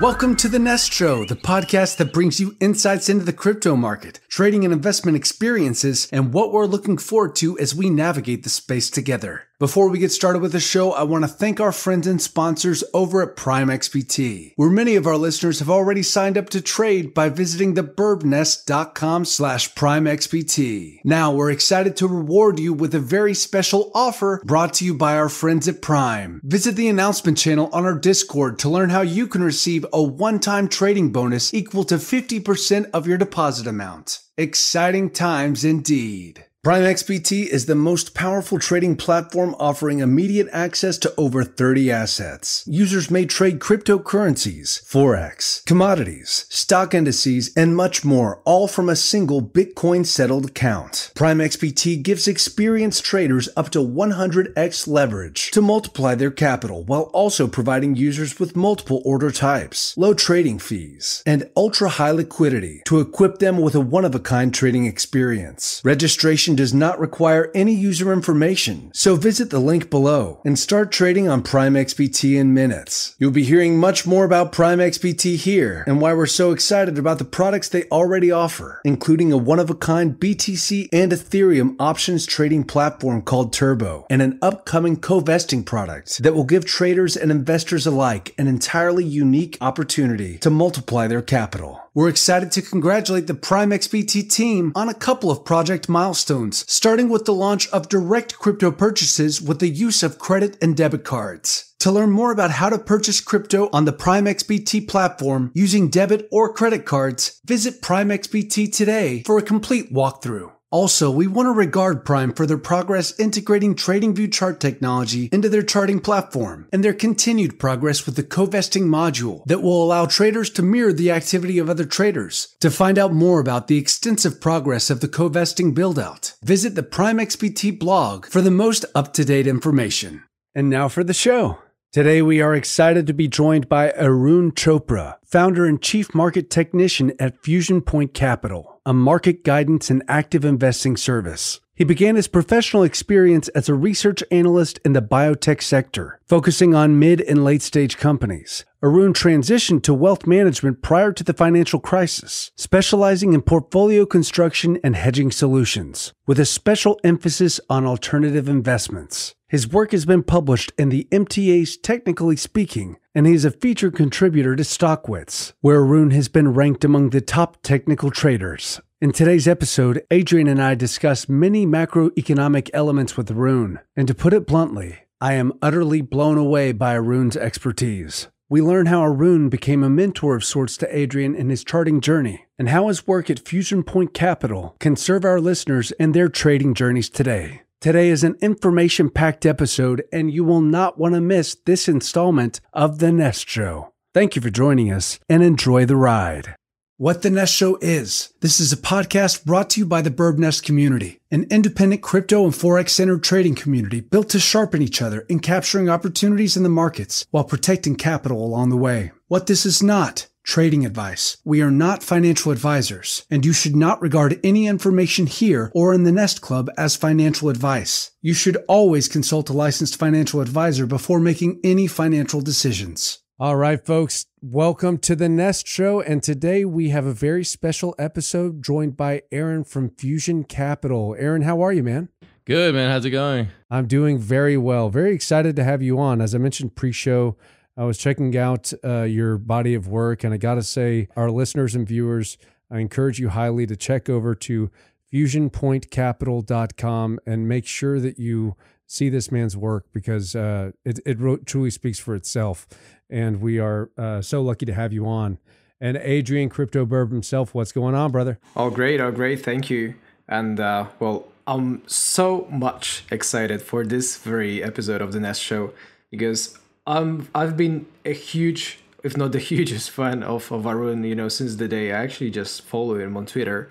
Welcome to the Nest Show, the podcast that brings you insights into the crypto market, trading and investment experiences, and what we're looking forward to as we navigate the space together. Before we get started with the show, I want to thank our friends and sponsors over at Prime XBT, where many of our listeners have already signed up to trade by visiting thebirbnest.com slash primexbt. Now, we're excited to reward you with a very special offer brought to you by our friends at Prime. Visit the announcement channel on our Discord to learn how you can receive a one-time trading bonus equal to 50% of your deposit amount. Exciting times indeed. Prime XBT is the most powerful trading platform offering immediate access to over 30 assets. Users may trade cryptocurrencies, forex, commodities, stock indices, and much more, all from a single Bitcoin settled account. Prime XBT gives experienced traders up to 100x leverage to multiply their capital while also providing users with multiple order types, low trading fees, and ultra high liquidity to equip them with a one of a kind trading experience. Registration does not require any user information, so visit the link below and start trading on Prime XBT in minutes. You'll be hearing much more about Prime XBT here and why we're so excited about the products they already offer, including a one of a kind BTC and Ethereum options trading platform called Turbo and an upcoming co-vesting product that will give traders and investors alike an entirely unique opportunity to multiply their capital. We're excited to congratulate the Prime XBT team on a couple of project milestones, starting with the launch of direct crypto purchases with the use of credit and debit cards. To learn more about how to purchase crypto on the Prime XBT platform using debit or credit cards, visit Prime XBT today for a complete walkthrough. Also, we want to regard Prime for their progress integrating TradingView chart technology into their charting platform and their continued progress with the co-vesting module that will allow traders to mirror the activity of other traders. To find out more about the extensive progress of the co-vesting build-out, visit the Prime XBT blog for the most up-to-date information. And now for the show. Today, we are excited to be joined by Arun Chopra, founder and chief market technician at Fusion Point Capital, a market guidance and active investing service. He began his professional experience as a research analyst in the biotech sector, focusing on mid and late stage companies. Arun transitioned to wealth management prior to the financial crisis, specializing in portfolio construction and hedging solutions, with a special emphasis on alternative investments. His work has been published in the MTA's Technically Speaking, and he is a featured contributor to StockTwits, where Arun has been ranked among the top technical traders. In today's episode, Adrian and I discuss many macroeconomic elements with Arun, and to put it bluntly, I am utterly blown away by Arun's expertise. We learn how Arun became a mentor of sorts to Adrian in his charting journey, and how his work at Fusion Point Capital can serve our listeners in their trading journeys today. Today is an information packed episode, and you will not want to miss this installment of The Nest Show. Thank you for joining us and enjoy the ride. What The Nest Show is this is a podcast brought to you by the Birb Nest community, an independent crypto and forex centered trading community built to sharpen each other in capturing opportunities in the markets while protecting capital along the way. What this is not trading advice. We are not financial advisors, and you should not regard any information here or in the Nest Club as financial advice. You should always consult a licensed financial advisor before making any financial decisions. All right, folks, welcome to the Nest Show. And today we have a very special episode joined by Aaron from Fusion Capital. Aaron, how are you, man? Good, man. How's it going? I'm doing very well. Very excited to have you on. As I mentioned pre show, I was checking out uh, your body of work, and I got to say, our listeners and viewers, I encourage you highly to check over to fusionpointcapital.com and make sure that you see this man's work because uh, it, it truly speaks for itself. And we are uh, so lucky to have you on. And Adrian CryptoBirb himself, what's going on, brother? Oh, great. Oh, great. Thank you. And uh, well, I'm so much excited for this very episode of the Nest Show because um, I've been a huge, if not the hugest fan of, of Arun, you know, since the day I actually just follow him on Twitter.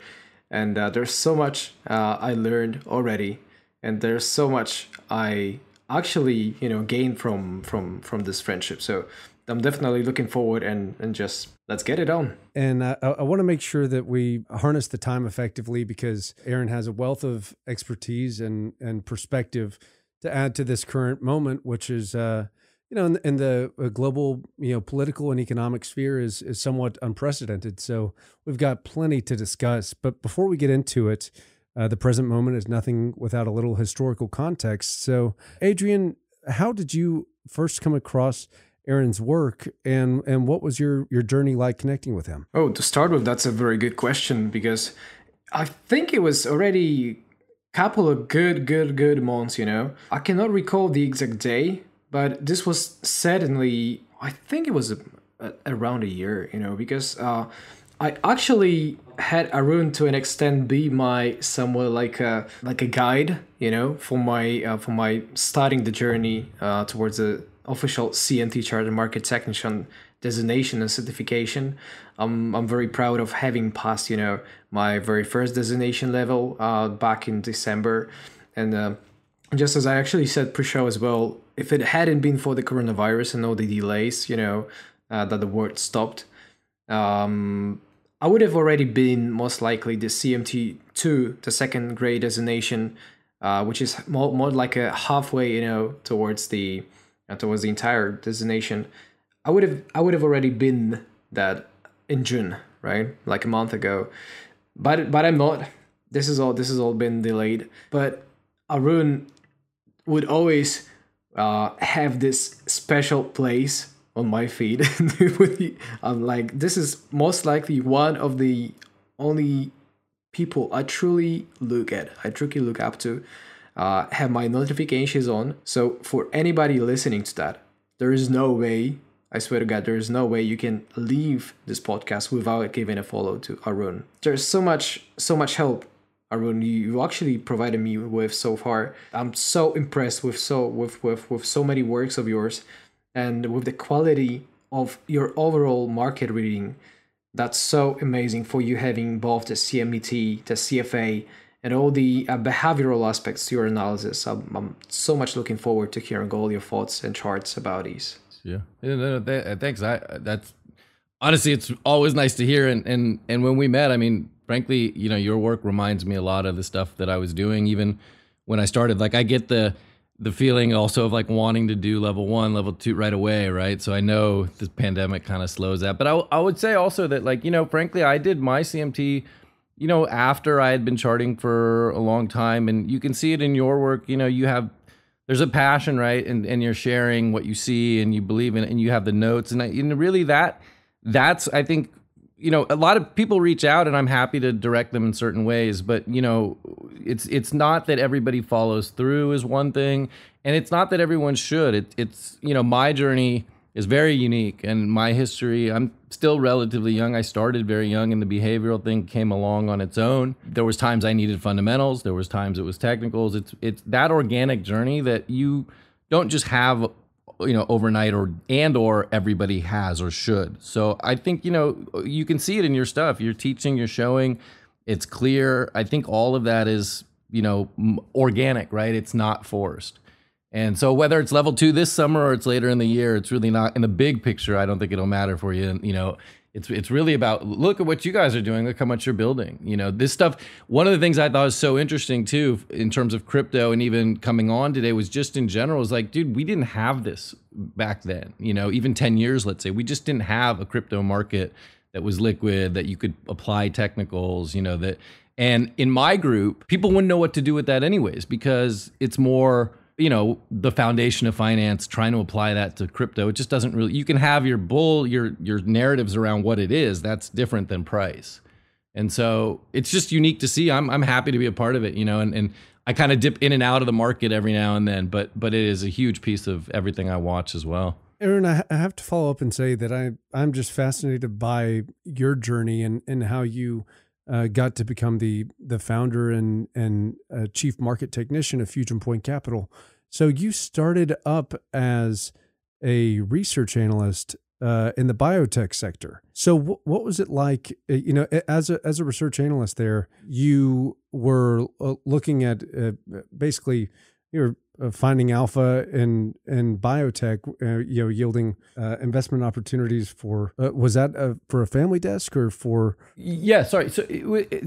And uh, there's so much uh, I learned already. And there's so much I actually, you know, gained from from from this friendship. So I'm definitely looking forward and and just let's get it on. And I, I want to make sure that we harness the time effectively because Aaron has a wealth of expertise and and perspective to add to this current moment, which is uh, you know, in, in the uh, global, you know, political and economic sphere is is somewhat unprecedented. So we've got plenty to discuss. But before we get into it, uh, the present moment is nothing without a little historical context. So, Adrian, how did you first come across Aaron's work, and and what was your your journey like connecting with him? Oh, to start with, that's a very good question because I think it was already a couple of good, good, good months. You know, I cannot recall the exact day, but this was certainly I think it was a, a, around a year. You know, because uh, I actually had Arun to an extent be my somewhat like a like a guide, you know, for my uh, for my starting the journey uh, towards the official CMT Chartered Market Technician designation and certification. Um, I'm very proud of having passed, you know, my very first designation level uh, back in December, and uh, just as I actually said pre-show as well, if it hadn't been for the coronavirus and all the delays, you know, uh, that the world stopped, um, I would have already been most likely the CMT2, the second grade designation, uh, which is more, more like a halfway, you know, towards the uh, towards the entire designation. I would have I would have already been that in June, right? Like a month ago. But but I'm not. This is all this has all been delayed. But Arun would always uh, have this special place on my feed. I'm like, this is most likely one of the only people I truly look at, I truly look up to, uh, have my notifications on. So for anybody listening to that, there is no way, I swear to God, there is no way you can leave this podcast without giving a follow to Arun. There's so much, so much help Arun, you actually provided me with so far. I'm so impressed with so with with with so many works of yours and with the quality of your overall market reading that's so amazing for you having both the CMT, the CFA, and all the uh, behavioral aspects to your analysis. I'm, I'm, so much looking forward to hearing all your thoughts and charts about these. Yeah, no, uh, thanks. I that's honestly, it's always nice to hear. And and and when we met, I mean, frankly, you know, your work reminds me a lot of the stuff that I was doing even when I started. Like, I get the the feeling also of like wanting to do level one, level two right away, right? So I know this pandemic kind of slows that. But I, I would say also that, like, you know, frankly, I did my CMT, you know, after I had been charting for a long time. And you can see it in your work. You know, you have, there's a passion, right? And, and you're sharing what you see and you believe in and you have the notes. And, I, and really that, that's, I think, you know, a lot of people reach out and I'm happy to direct them in certain ways, but you know, it's it's not that everybody follows through is one thing, and it's not that everyone should. It, it's you know, my journey is very unique. And my history i'm still relatively young. I started very young and the behavioral thing came along on its own. There was times i needed fundamentals. There was times it was technicals. It's it's that organic journey that you don't just have you know overnight or and or everybody has or should. So i think you know you can see it in your stuff. You're teaching you're showing. It's clear. I think all of that is you know organic right? It's not forced and so whether it's level two this summer or it's later in the year it's really not in the big picture i don't think it'll matter for you and you know it's it's really about look at what you guys are doing. Look how much you're building. You know, this stuff. One of the things I thought was so interesting too, in terms of crypto and even coming on today, was just in general was like, dude, we didn't have this back then. You know, even ten years, let's say, we just didn't have a crypto market that was liquid that you could apply technicals. You know that. And in my group, people wouldn't know what to do with that anyways because it's more you know the foundation of finance trying to apply that to crypto it just doesn't really you can have your bull your your narratives around what it is that's different than price. And so it's just unique to see i'm, I'm happy to be a part of it you know and, and i kind of dip in and out of the market every now and then but but it is a huge piece of everything i watch as well. Aaron, I have to follow up and say that I I'm just fascinated by your journey and and how you uh, got to become the the founder and and uh, chief market technician of Fusion Point Capital. So you started up as a research analyst uh, in the biotech sector. So w- what was it like? Uh, you know, as a as a research analyst there, you were uh, looking at uh, basically you're uh, finding alpha in in biotech, uh, you know, yielding investment opportunities for. was that a, for a family desk or for? Yeah, sorry. So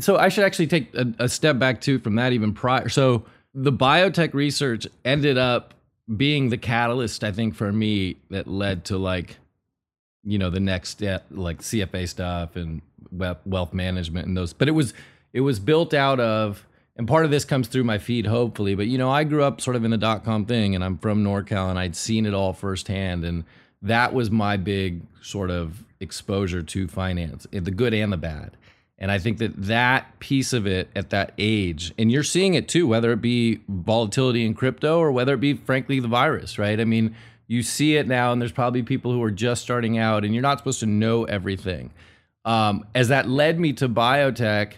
so I should actually take a, a step back too from that even prior. So the biotech research ended up being the catalyst, I think, for me that led to like, you know, the next step, like CFA stuff and wealth management and those. But it was it was built out of, and part of this comes through my feed, hopefully. But you know, I grew up sort of in the dot com thing, and I'm from NorCal, and I'd seen it all firsthand, and that was my big sort of exposure to finance, the good and the bad. And I think that that piece of it at that age, and you're seeing it too, whether it be volatility in crypto or whether it be, frankly, the virus, right? I mean, you see it now, and there's probably people who are just starting out, and you're not supposed to know everything. Um, as that led me to biotech,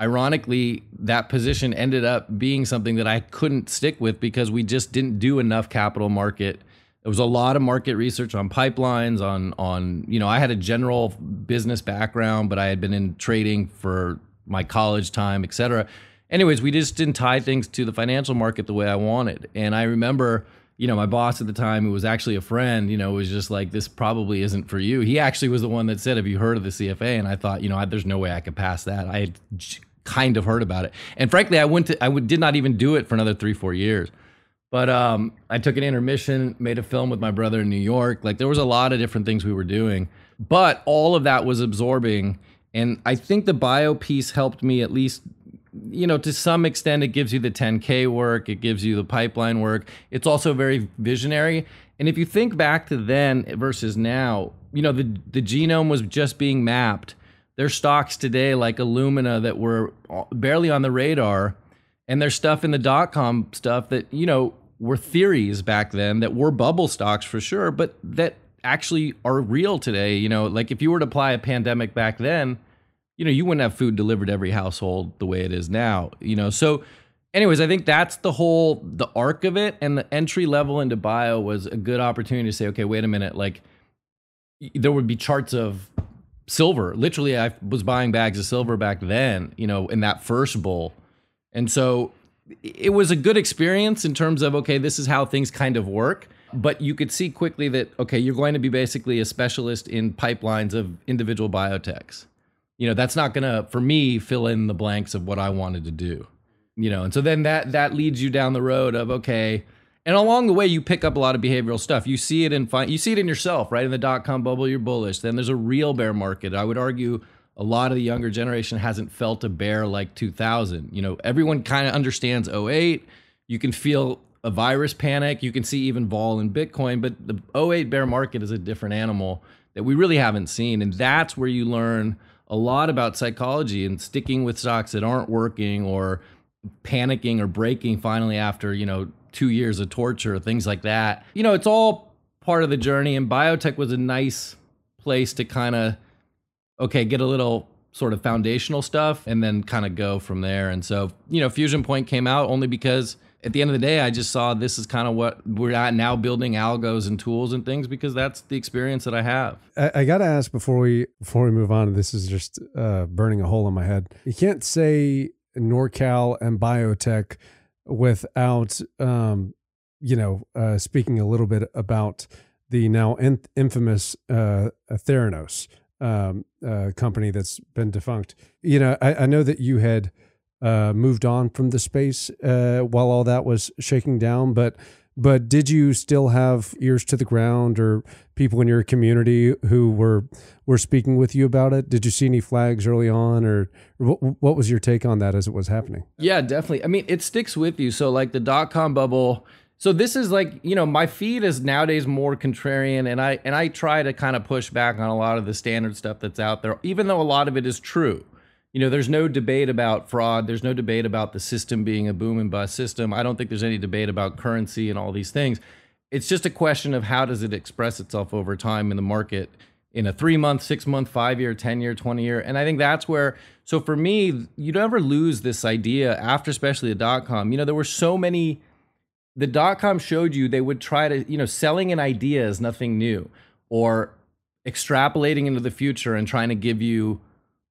ironically, that position ended up being something that I couldn't stick with because we just didn't do enough capital market. There was a lot of market research on pipelines on on you know i had a general business background but i had been in trading for my college time et cetera. Anyways we just didn't tie things to the financial market the way i wanted. And i remember you know my boss at the time who was actually a friend you know was just like this probably isn't for you. He actually was the one that said have you heard of the cfa and i thought you know I, there's no way i could pass that. I had kind of heard about it and frankly i went to i did not even do it for another three four years but um, I took an intermission, made a film with my brother in New York. Like there was a lot of different things we were doing, but all of that was absorbing. And I think the bio piece helped me at least, you know, to some extent. It gives you the 10K work, it gives you the pipeline work. It's also very visionary. And if you think back to then versus now, you know, the, the genome was just being mapped. There's stocks today like Illumina that were barely on the radar and there's stuff in the dot com stuff that you know were theories back then that were bubble stocks for sure, but that actually are real today. You know, like if you were to apply a pandemic back then, you know, you wouldn't have food delivered every household the way it is now. You know, so anyways, I think that's the whole the arc of it, and the entry level into bio was a good opportunity to say, okay, wait a minute, like there would be charts of silver. Literally, I was buying bags of silver back then. You know, in that first bull and so it was a good experience in terms of, okay, this is how things kind of work. But you could see quickly that, okay, you're going to be basically a specialist in pipelines of individual biotechs. You know, that's not going to, for me, fill in the blanks of what I wanted to do. You know, and so then that that leads you down the road of okay, and along the way you pick up a lot of behavioral stuff. You see it in you see it in yourself, right? In the dot com bubble, you're bullish. Then there's a real bear market. I would argue a lot of the younger generation hasn't felt a bear like 2000. You know, everyone kind of understands 08. You can feel a virus panic. You can see even vol in Bitcoin, but the 08 bear market is a different animal that we really haven't seen. And that's where you learn a lot about psychology and sticking with stocks that aren't working or panicking or breaking finally after, you know, two years of torture, things like that. You know, it's all part of the journey. And biotech was a nice place to kind of okay, get a little sort of foundational stuff and then kind of go from there. And so, you know, Fusion Point came out only because at the end of the day, I just saw this is kind of what we're at now building algos and tools and things because that's the experience that I have. I, I got to ask before we before we move on. This is just uh, burning a hole in my head. You can't say NorCal and biotech without, um, you know, uh, speaking a little bit about the now in- infamous uh, Theranos um, uh, company that's been defunct. You know, I, I know that you had uh, moved on from the space uh, while all that was shaking down, but but did you still have ears to the ground or people in your community who were were speaking with you about it? Did you see any flags early on, or, what, what was your take on that as it was happening? Yeah, definitely. I mean, it sticks with you. So like the dot com bubble so this is like you know my feed is nowadays more contrarian and i and i try to kind of push back on a lot of the standard stuff that's out there even though a lot of it is true you know there's no debate about fraud. There's no debate about the system being a boom and bust system. I don't think there's any debate about currency and all these things. It's just a question of how does it express itself over time in the market in a three month six month five year ten year 20 year and i think that's where so for me you never lose this idea after especially the dot com you know there were so many the dot com showed you they would try to, you know, selling an idea is nothing new or extrapolating into the future and trying to give you,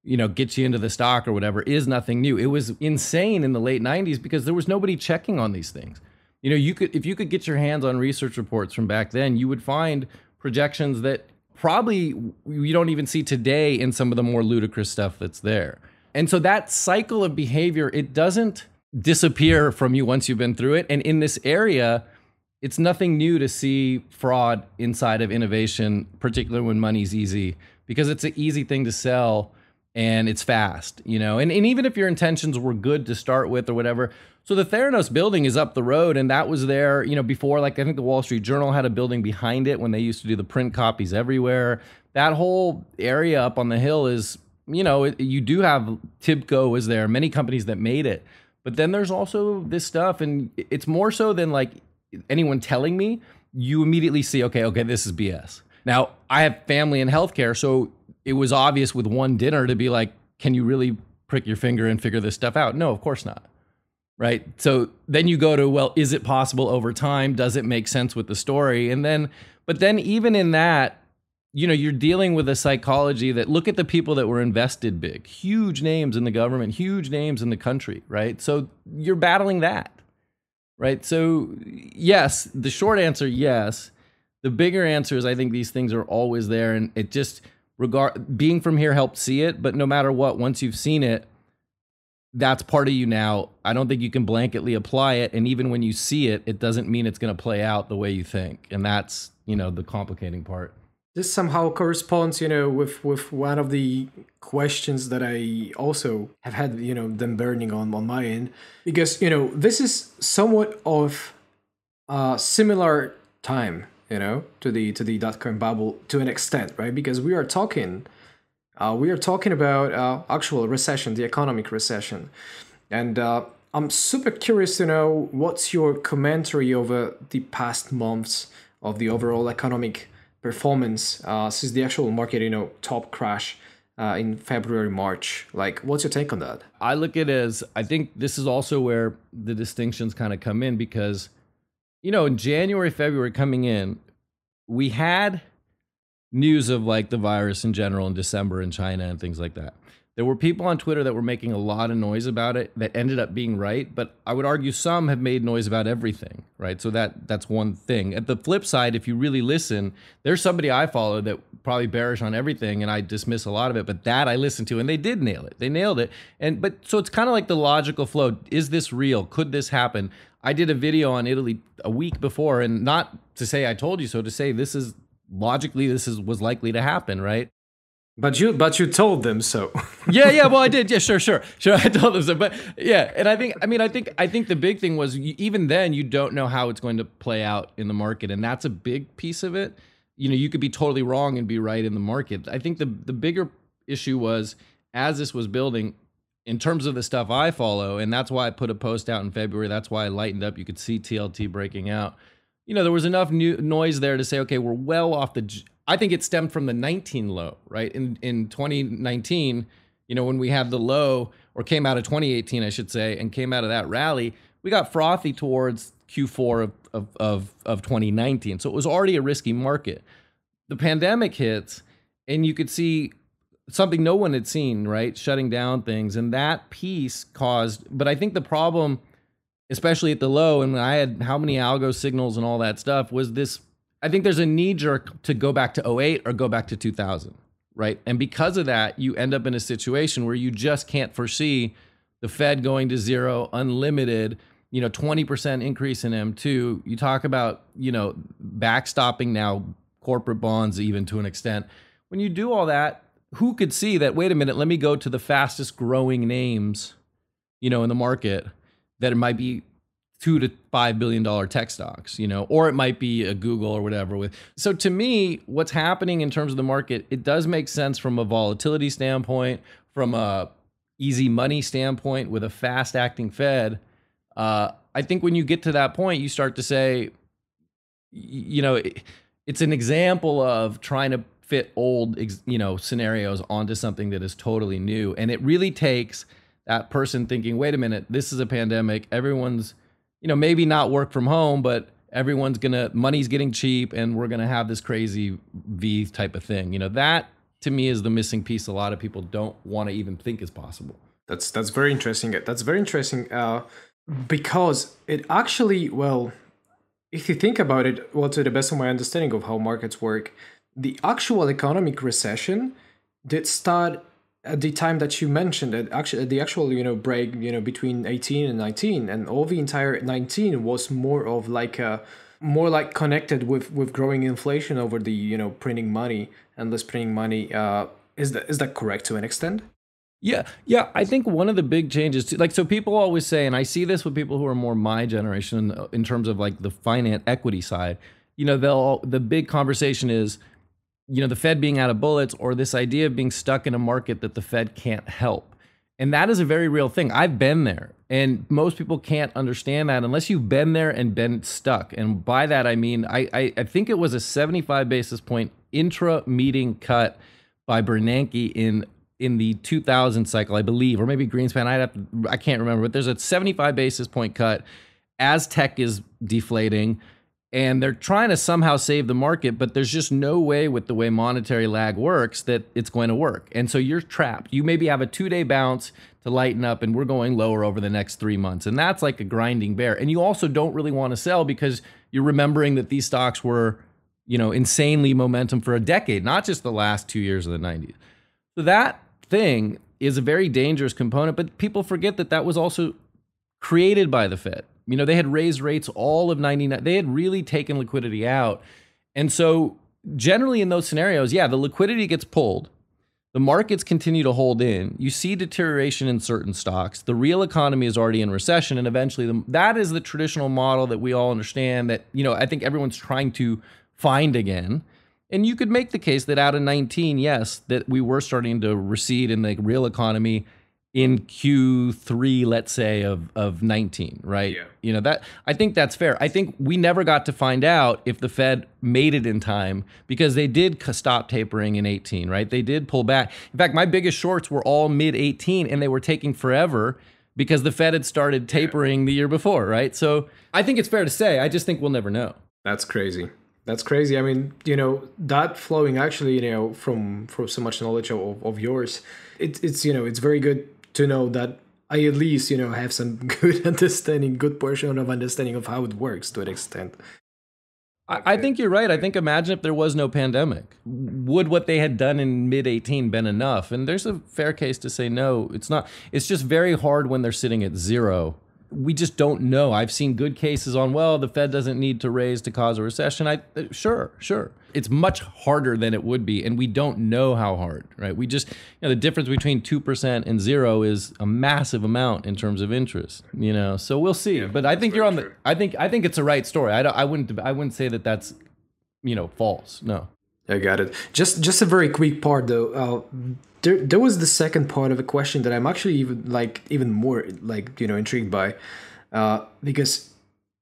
you know, get you into the stock or whatever is nothing new. It was insane in the late 90s because there was nobody checking on these things. You know, you could if you could get your hands on research reports from back then, you would find projections that probably you don't even see today in some of the more ludicrous stuff that's there. And so that cycle of behavior, it doesn't disappear from you once you've been through it. And in this area, it's nothing new to see fraud inside of innovation, particularly when money's easy, because it's an easy thing to sell and it's fast, you know. And, and even if your intentions were good to start with or whatever, so the Theranos building is up the road, and that was there, you know, before. Like I think the Wall Street Journal had a building behind it when they used to do the print copies everywhere. That whole area up on the hill is, you know, you do have Tibco is there, many companies that made it, but then there's also this stuff, and it's more so than like anyone telling me. You immediately see, okay, okay, this is BS. Now I have family in healthcare, so it was obvious with one dinner to be like, can you really prick your finger and figure this stuff out? No, of course not right? So then you go to, well, is it possible over time? Does it make sense with the story? And then, but then even in that, you know, you're dealing with a psychology that look at the people that were invested big, huge names in the government, huge names in the country, right? So you're battling that, right? So, yes, the short answer, yes. The bigger answer is I think these things are always there. And it just, regard being from here helped see it. But no matter what, once you've seen it, that's part of you now. I don't think you can blanketly apply it. And even when you see it, it doesn't mean it's going to play out the way you think. And that's, you know, the complicating part. This somehow corresponds, you know, with, with one of the questions that I also have had, you know, them burning on, on my end. Because, you know, this is somewhat of a similar time, you know, to the to the dot com bubble to an extent, right? Because we are talking uh, we are talking about uh, actual recession, the economic recession. And uh, I'm super curious to know what's your commentary over the past months of the overall economic performance uh, since the actual market, you know, top crash uh, in February, March. Like, what's your take on that? I look at it as I think this is also where the distinctions kind of come in because, you know, in January, February coming in, we had news of like the virus in general in December in China and things like that. There were people on Twitter that were making a lot of noise about it that ended up being right, but I would argue some have made noise about everything, right? So that that's one thing. At the flip side, if you really listen, there's somebody I follow that probably bearish on everything and I dismiss a lot of it, but that I listened to and they did nail it. They nailed it. And but so it's kind of like the logical flow. Is this real? Could this happen? I did a video on Italy a week before and not to say I told you so, to say this is logically this is was likely to happen, right? But you but you told them so. yeah, yeah, well I did. Yeah, sure, sure. Sure, I told them so. But yeah, and I think I mean I think I think the big thing was you, even then you don't know how it's going to play out in the market and that's a big piece of it. You know, you could be totally wrong and be right in the market. I think the the bigger issue was as this was building in terms of the stuff I follow and that's why I put a post out in February. That's why I lightened up. You could see TLT breaking out you know, there was enough new noise there to say, okay, we're well off the. I think it stemmed from the 19 low, right? In in 2019, you know, when we had the low or came out of 2018, I should say, and came out of that rally, we got frothy towards Q4 of of of, of 2019. So it was already a risky market. The pandemic hits, and you could see something no one had seen, right? Shutting down things, and that piece caused. But I think the problem especially at the low, and I had how many algo signals and all that stuff, was this. I think there's a knee jerk to go back to 08 or go back to 2000, right? And because of that, you end up in a situation where you just can't foresee the Fed going to zero, unlimited, you know, 20% increase in M2. You talk about, you know, backstopping now corporate bonds even to an extent. When you do all that, who could see that, wait a minute, let me go to the fastest growing names, you know, in the market that it might be two to five billion dollar tech stocks, you know, or it might be a Google or whatever. With so to me, what's happening in terms of the market, it does make sense from a volatility standpoint, from a easy money standpoint, with a fast acting Fed. Uh, I think when you get to that point, you start to say, you know, it's an example of trying to fit old, you know, scenarios onto something that is totally new, and it really takes that person thinking, wait a minute, this is a pandemic. Everyone's, you know, maybe not work from home, but everyone's gonna money's getting cheap and we're gonna have this crazy V type of thing. You know, that to me is the missing piece a lot of people don't want to even think is possible. That's that's very interesting. That's very interesting uh, because it actually, well, if you think about it, well, to the best of my understanding of how markets work, the actual economic recession did start at the time that you mentioned it actually the actual you know break you know between 18 and 19 and all the entire 19 was more of like a more like connected with with growing inflation over the you know printing money and less printing money. Uh, is that is that correct to an extent? Yeah, yeah. I think one of the big changes, to, like, so people always say, and I see this with people who are more my generation in, in terms of like the finance equity side. You know, they'll the big conversation is, you know, the Fed being out of bullets or this idea of being stuck in a market that the Fed can't help. And that is a very real thing. I've been there, and most people can't understand that unless you've been there and been stuck. And by that, I mean, I, I, I think it was a 75 basis point intra meeting cut by Bernanke in in the 2000 cycle, I believe, or maybe Greenspan. I have to, I can't remember, but there's a 75 basis point cut as tech is deflating and they're trying to somehow save the market but there's just no way with the way monetary lag works that it's going to work. And so you're trapped. You maybe have a two day bounce to lighten up and we're going lower over the next three months. And that's like a grinding bear. And you also don't really want to sell because you're remembering that these stocks were you know insanely momentum for a decade not just the last two years of the 90s so that thing is a very dangerous component but people forget that that was also created by the fed you know, they had raised rates all of 99. They had really taken liquidity out. And so, generally, in those scenarios, yeah, the liquidity gets pulled. The markets continue to hold in. You see deterioration in certain stocks. The real economy is already in recession. And eventually, the, that is the traditional model that we all understand that, you know, I think everyone's trying to find again. And you could make the case that out of 19, yes, that we were starting to recede in the real economy in Q3, let's say, of, of 19, right? Yeah. You know, that I think that's fair. I think we never got to find out if the Fed made it in time because they did stop tapering in 18, right? They did pull back. In fact, my biggest shorts were all mid 18 and they were taking forever because the Fed had started tapering the year before, right? So I think it's fair to say, I just think we'll never know. That's crazy. That's crazy. I mean, you know, that flowing actually, you know, from from so much knowledge of, of yours, it, it's you know, it's very good to know that I at least, you know, have some good understanding, good portion of understanding of how it works to an extent. I, I think you're right. I think imagine if there was no pandemic. Would what they had done in mid 18 been enough? And there's a fair case to say no, it's not. It's just very hard when they're sitting at zero we just don't know. I've seen good cases on well, the Fed doesn't need to raise to cause a recession. I uh, sure, sure. It's much harder than it would be, and we don't know how hard, right? We just, you know, the difference between two percent and zero is a massive amount in terms of interest, you know. So we'll see. Yeah, but I think you're on true. the. I think I think it's a right story. I, don't. I wouldn't I wouldn't say that that's, you know, false. No. I got it. Just just a very quick part though. Uh, there there was the second part of the question that I'm actually even like even more like you know intrigued by, uh, because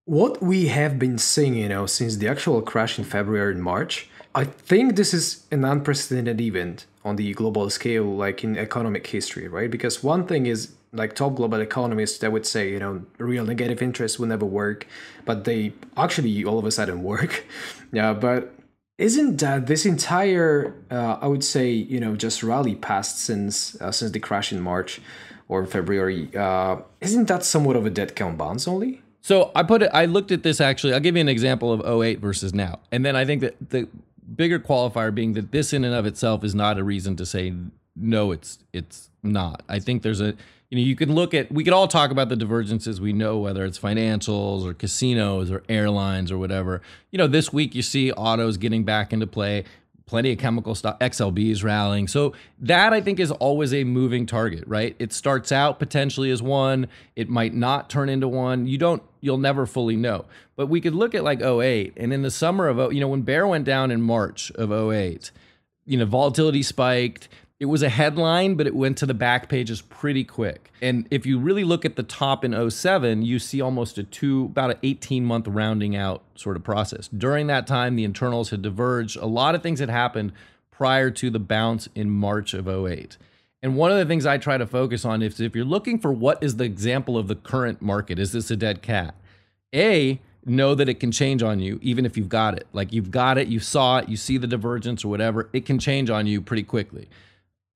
what we have been seeing you know since the actual crash in February and March, I think this is an unprecedented event on the global scale, like in economic history, right? Because one thing is like top global economists that would say you know real negative interest will never work, but they actually all of a sudden work. yeah, but isn't that this entire uh, i would say you know just rally past since uh, since the crash in march or february uh, isn't that somewhat of a dead cat bounce only so i put it i looked at this actually i'll give you an example of 08 versus now. And then i think that the bigger qualifier being that this in and of itself is not a reason to say no it's it's not. I think there's a you know you can look at we could all talk about the divergences we know whether it's financials or casinos or airlines or whatever. You know this week you see autos getting back into play plenty of chemical stock xlb's rallying. So that i think is always a moving target right? It starts out potentially as one. It might not turn into one. You don't you'll never fully know. But we could look at like 08 and in the summer of oh, you know when bear went down in march of 08 you know volatility spiked it was a headline, but it went to the back pages pretty quick. And if you really look at the top in 07, you see almost a two, about an 18 month rounding out sort of process. During that time, the internals had diverged. A lot of things had happened prior to the bounce in March of 08. And one of the things I try to focus on is if you're looking for what is the example of the current market, is this a dead cat? A, know that it can change on you even if you've got it. Like you've got it, you saw it, you see the divergence or whatever, it can change on you pretty quickly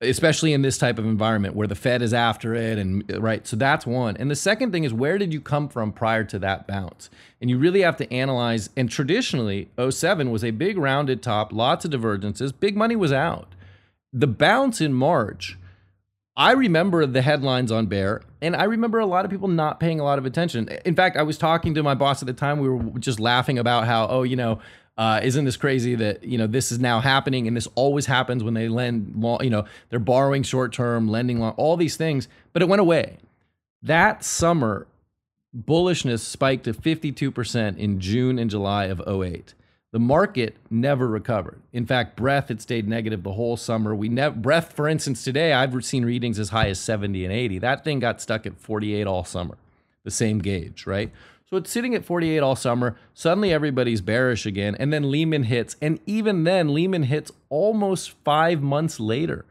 especially in this type of environment where the Fed is after it and right so that's one and the second thing is where did you come from prior to that bounce and you really have to analyze and traditionally 07 was a big rounded top lots of divergences big money was out the bounce in March I remember the headlines on Bear, and I remember a lot of people not paying a lot of attention. In fact, I was talking to my boss at the time. We were just laughing about how, oh, you know, uh, isn't this crazy that you know this is now happening, and this always happens when they lend, long, you know, they're borrowing short term, lending long, all these things. But it went away. That summer, bullishness spiked to 52% in June and July of 08. The market never recovered. In fact, breadth had stayed negative the whole summer. We never breadth, for instance, today I've seen readings as high as 70 and 80. That thing got stuck at 48 all summer, the same gauge, right? So it's sitting at 48 all summer. Suddenly everybody's bearish again, and then Lehman hits, and even then Lehman hits almost five months later,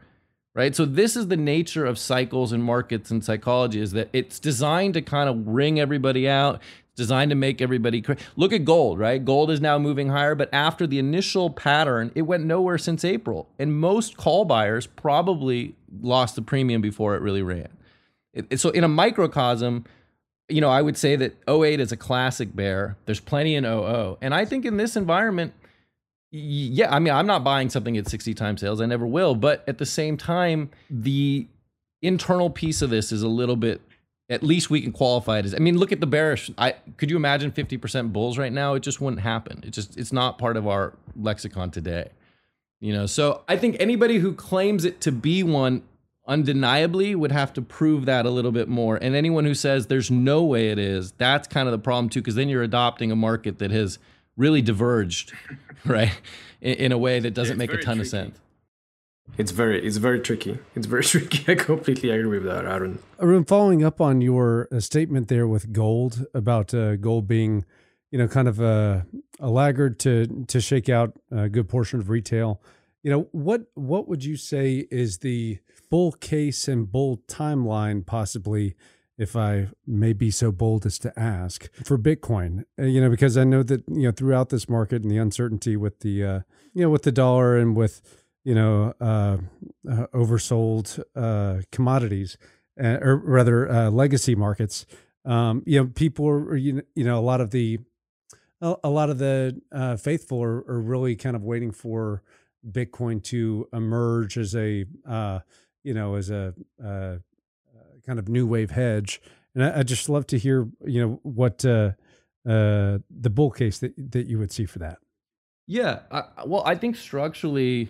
right? So this is the nature of cycles and markets and psychology: is that it's designed to kind of wring everybody out. Designed to make everybody cra- look at gold right? Gold is now moving higher but after the initial pattern it went nowhere since april. And most call buyers probably lost the premium before it really ran. It, so in a microcosm you know i would say that 08 is a classic bear there's plenty in 00 and i think in this environment yeah i mean i'm not buying something at 60 times sales i never will but at the same time the internal piece of this is a little bit at least we can qualify it as. I mean, look at the bearish. I could you imagine 50% bulls right now? It just wouldn't happen. It just it's not part of our lexicon today. You know, so I think anybody who claims it to be one undeniably would have to prove that a little bit more. And anyone who says there's no way it is, that's kind of the problem too, because then you're adopting a market that has really diverged, right, in, in a way that doesn't yeah, make a ton tricky. of sense. It's very it's very tricky. It's very tricky. I completely agree with that, Aaron. Arun, following up on your uh, statement there with gold about uh, gold being, you know, kind of a, a laggard to to shake out a good portion of retail. You know, what what would you say is the bull case and bull timeline possibly if I may be so bold as to ask for Bitcoin, uh, you know, because I know that, you know, throughout this market and the uncertainty with the, uh, you know, with the dollar and with, you know, uh, uh, oversold uh, commodities, uh, or rather uh, legacy markets. Um, you know, people are, you know, a lot of the, a, lot of the uh, faithful are, are, really kind of waiting for Bitcoin to emerge as a, you know, as a kind of new wave hedge. And I, I just love to hear, you know, what uh the bull case that that you would see for that. Yeah, I, well, I think structurally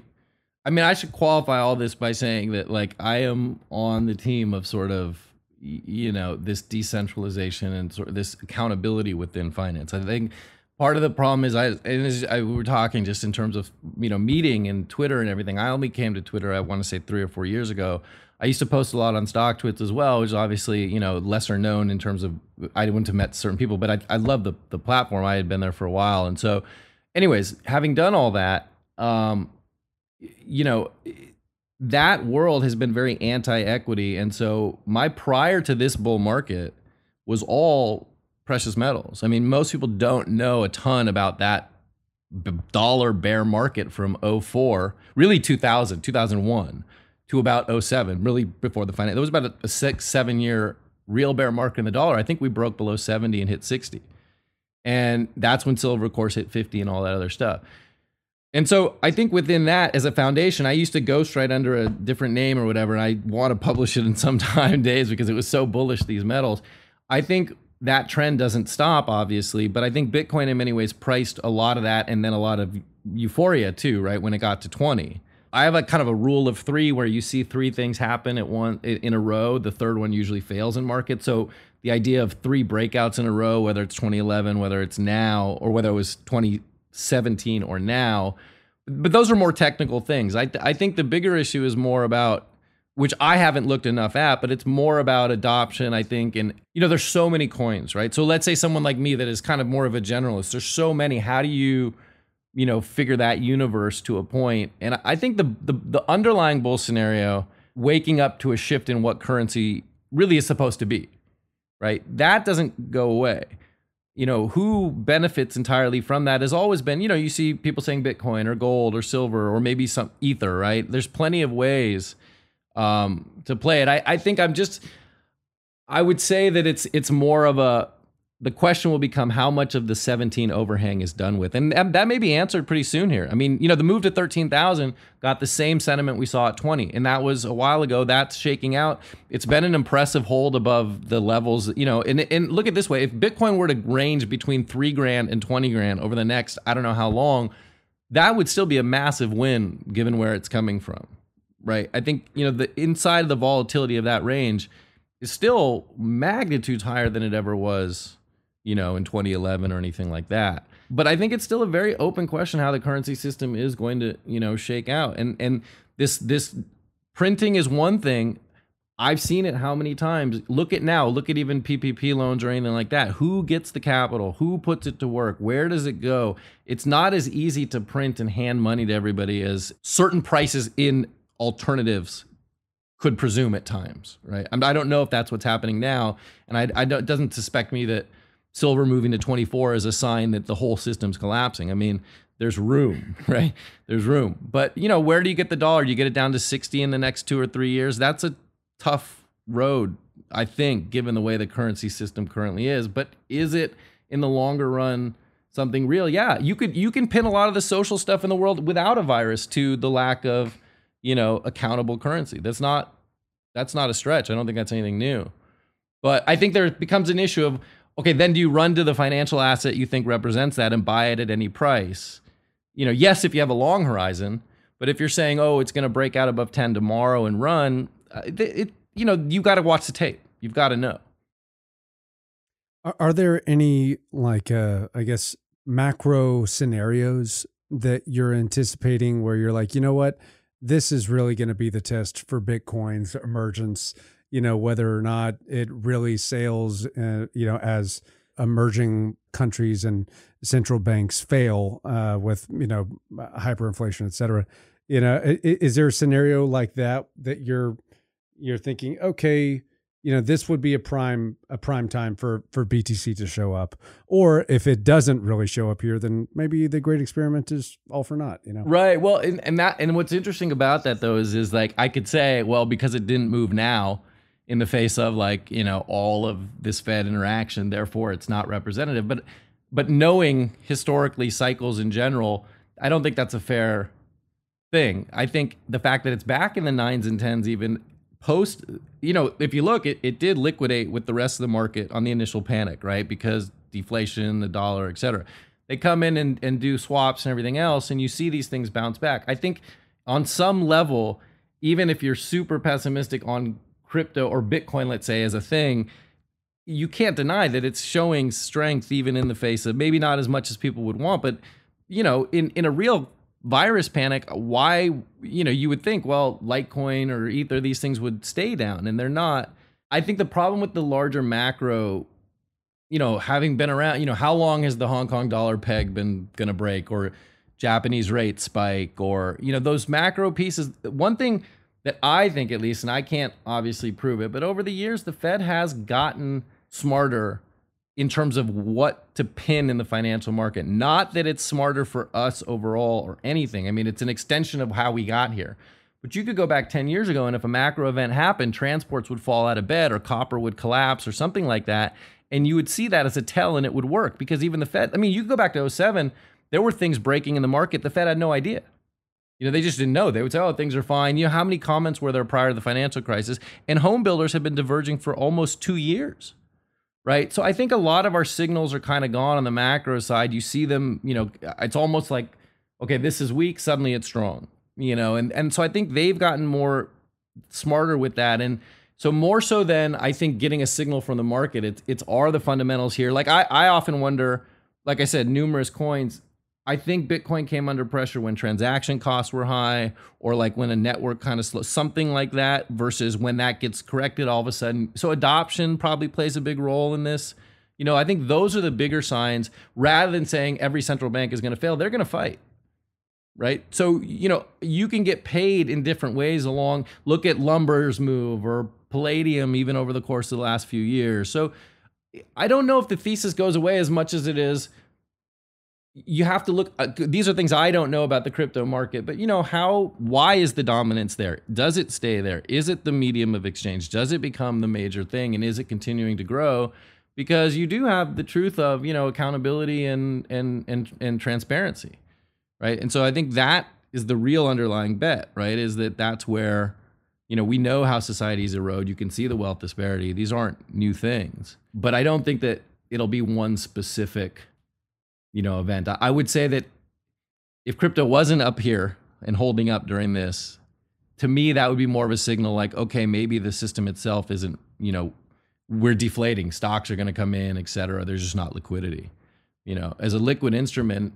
I mean, I should qualify all this by saying that like I am on the team of sort of you know this decentralization and sort of this accountability within finance. I think part of the problem is I and I, we were talking just in terms of you know meeting and Twitter and everything. I only came to Twitter I want to say three or four years ago. I used to post a lot on StockTwits as well, which is obviously you know lesser known in terms of I wouldn't have met certain people, but I I love the the platform. I had been there for a while, and so, anyways, having done all that. Um, you know, that world has been very anti-equity, and so my prior to this bull market was all precious metals. I mean, most people don't know a ton about that dollar bear market from 04, really 2000, 2001 to about 07, really before the finance. There was about a, a six, seven year real bear market in the dollar. I think we broke below 70 and hit 60. And that's when silver, of course, hit 50 and all that other stuff. And so I think within that, as a foundation, I used to ghost ghostwrite under a different name or whatever, and I want to publish it in some time days because it was so bullish these metals. I think that trend doesn't stop, obviously, but I think Bitcoin in many ways priced a lot of that and then a lot of euphoria too, right? When it got to 20. I have a kind of a rule of three where you see three things happen at one in a row. The third one usually fails in market. So the idea of three breakouts in a row, whether it's 2011, whether it's now, or whether it was 2017 or now. But those are more technical things. I, th- I think the bigger issue is more about, which I haven't looked enough at, but it's more about adoption, I think. And, you know, there's so many coins, right? So let's say someone like me that is kind of more of a generalist, there's so many. How do you, you know, figure that universe to a point? And I think the, the, the underlying bull scenario, waking up to a shift in what currency really is supposed to be, right? That doesn't go away you know, who benefits entirely from that has always been, you know, you see people saying Bitcoin or gold or silver or maybe some ether, right? There's plenty of ways um, to play it. I, I think I'm just, I would say that it's it's more of a the question will become how much of the 17 overhang is done with. And that, that may be answered pretty soon here. I mean, you know, the move to 13,000 got the same sentiment we saw at 20, and that was a while ago. That's shaking out. It's been an impressive hold above the levels, you know, and, and look at this way if Bitcoin were to range between three grand and 20 grand over the next, I don't know how long, that would still be a massive win given where it's coming from, right? I think, you know, the inside of the volatility of that range is still magnitudes higher than it ever was you know, in 2011 or anything like that. But I think it's still a very open question how the currency system is going to, you know, shake out. And and this this printing is one thing. I've seen it how many times. Look at now, look at even PPP loans or anything like that. Who gets the capital? Who puts it to work? Where does it go? It's not as easy to print and hand money to everybody as certain prices in alternatives could presume at times, right? I don't know if that's what's happening now, and I, I don't, it doesn't suspect me that silver moving to 24 is a sign that the whole system's collapsing. I mean, there's room, right? There's room. But, you know, where do you get the dollar? You get it down to 60 in the next 2 or 3 years. That's a tough road, I think, given the way the currency system currently is, but is it in the longer run something real? Yeah, you could you can pin a lot of the social stuff in the world without a virus to the lack of, you know, accountable currency. That's not that's not a stretch. I don't think that's anything new. But I think there becomes an issue of okay, then do you run to the financial asset you think represents that and buy it at any price? You know, yes, if you have a long horizon, but if you're saying, oh, it's going to break out above 10 tomorrow and run, uh, it, it you know, you got to watch the tape. You've got to know. Are, are there any like, uh, I guess, macro scenarios that you're anticipating where you're like, you know what, this is really going to be the test for Bitcoin's emergence you know, whether or not it really sails, uh, you know, as emerging countries and central banks fail uh, with, you know, hyperinflation, et cetera. You know, is, is there a scenario like that that you're you're thinking, okay, you know, this would be a prime a prime time for for BTC to show up, or if it doesn't really show up here, then maybe the great experiment is all for naught. You know, right? Well, and, and that and what's interesting about that though is is like I could say, well, because it didn't move now, in the face of like you know all of this Fed interaction. Therefore, it's not representative. But but knowing historically cycles in general, I don't think that's a fair thing. I think the fact that it's back in the nines and tens, even post, you know, if you look, it, it did liquidate with the rest of the market on the initial panic, right? Because deflation, the dollar, et cetera. They come in and, and do swaps and everything else, and you see these things bounce back. I think on some level, even if you're super pessimistic on crypto or Bitcoin, let's say, as a thing, you can't deny that it's showing strength even in the face of maybe not as much as people would want, but you know, in in a real virus panic, why you know you would think, well, Litecoin or Ether, these things would stay down, and they're not. I think the problem with the larger macro, you know, having been around, you know, how long has the Hong Kong dollar peg been going to break, or Japanese rate spike, or you know, those macro pieces. One thing that I think, at least, and I can't obviously prove it, but over the years, the Fed has gotten smarter in terms of what to pin in the financial market. Not that it's smarter for us overall or anything. I mean, it's an extension of how we got here. But you could go back 10 years ago, and if a macro event happened, transports would fall out of bed or copper would collapse or something like that. And you would see that as a tell and it would work because even the Fed, I mean, you could go back to 07, there were things breaking in the market. The Fed had no idea. You know, they just didn't know. They would say, "Oh, things are fine." You know, how many comments were there prior to the financial crisis? And home builders have been diverging for almost two years, right? So I think a lot of our signals are kind of gone on the macro side. You see them, you know, it's almost like, okay, this is weak. Suddenly, it's strong. You know, and and so I think they've gotten more smarter with that, and so more so than I think getting a signal from the market. It's it's are the fundamentals here. Like I I often wonder, like I said, numerous coins I think Bitcoin came under pressure when transaction costs were high or like when a network kind of slow, something like that, versus when that gets corrected all of a sudden. So adoption probably plays a big role in this. You know, I think those are the bigger signs rather than saying every central bank is going to fail, they're going to fight. Right. So, you know, you can get paid in different ways along. Look at lumber's move or palladium, even over the course of the last few years. So, I don't know if the thesis goes away as much as it is you have to look uh, these are things i don't know about the crypto market but you know how why is the dominance there does it stay there is it the medium of exchange does it become the major thing and is it continuing to grow because you do have the truth of you know accountability and and and and transparency, right? And so I think that is the real underlying bet, right? Is that that's where you know we know how societies erode. You can see the wealth disparity. These aren't new things, but I don't think that it'll be one specific you know event. I would say that if crypto wasn't up here and holding up during this, to me that would be more of a signal like okay maybe the system itself isn't you know we're deflating. Stocks are going to come in et cetera. There's just not liquidity you know. As a liquid instrument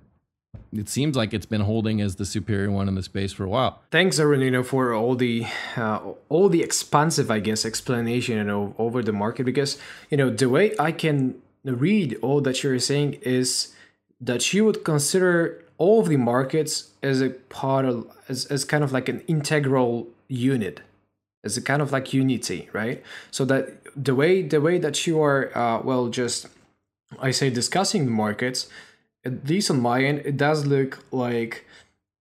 it seems like it's been holding as the superior one in the space for a while. Thanks Arenino, for all the uh, all the expansive i guess explanation you know over the market because you know the way i can read all that you're saying is that you would consider all of the markets as a part of as, as kind of like an integral unit as a kind of like unity right? So that the way the way that you are uh, well just i say discussing the markets at least on my end it does look like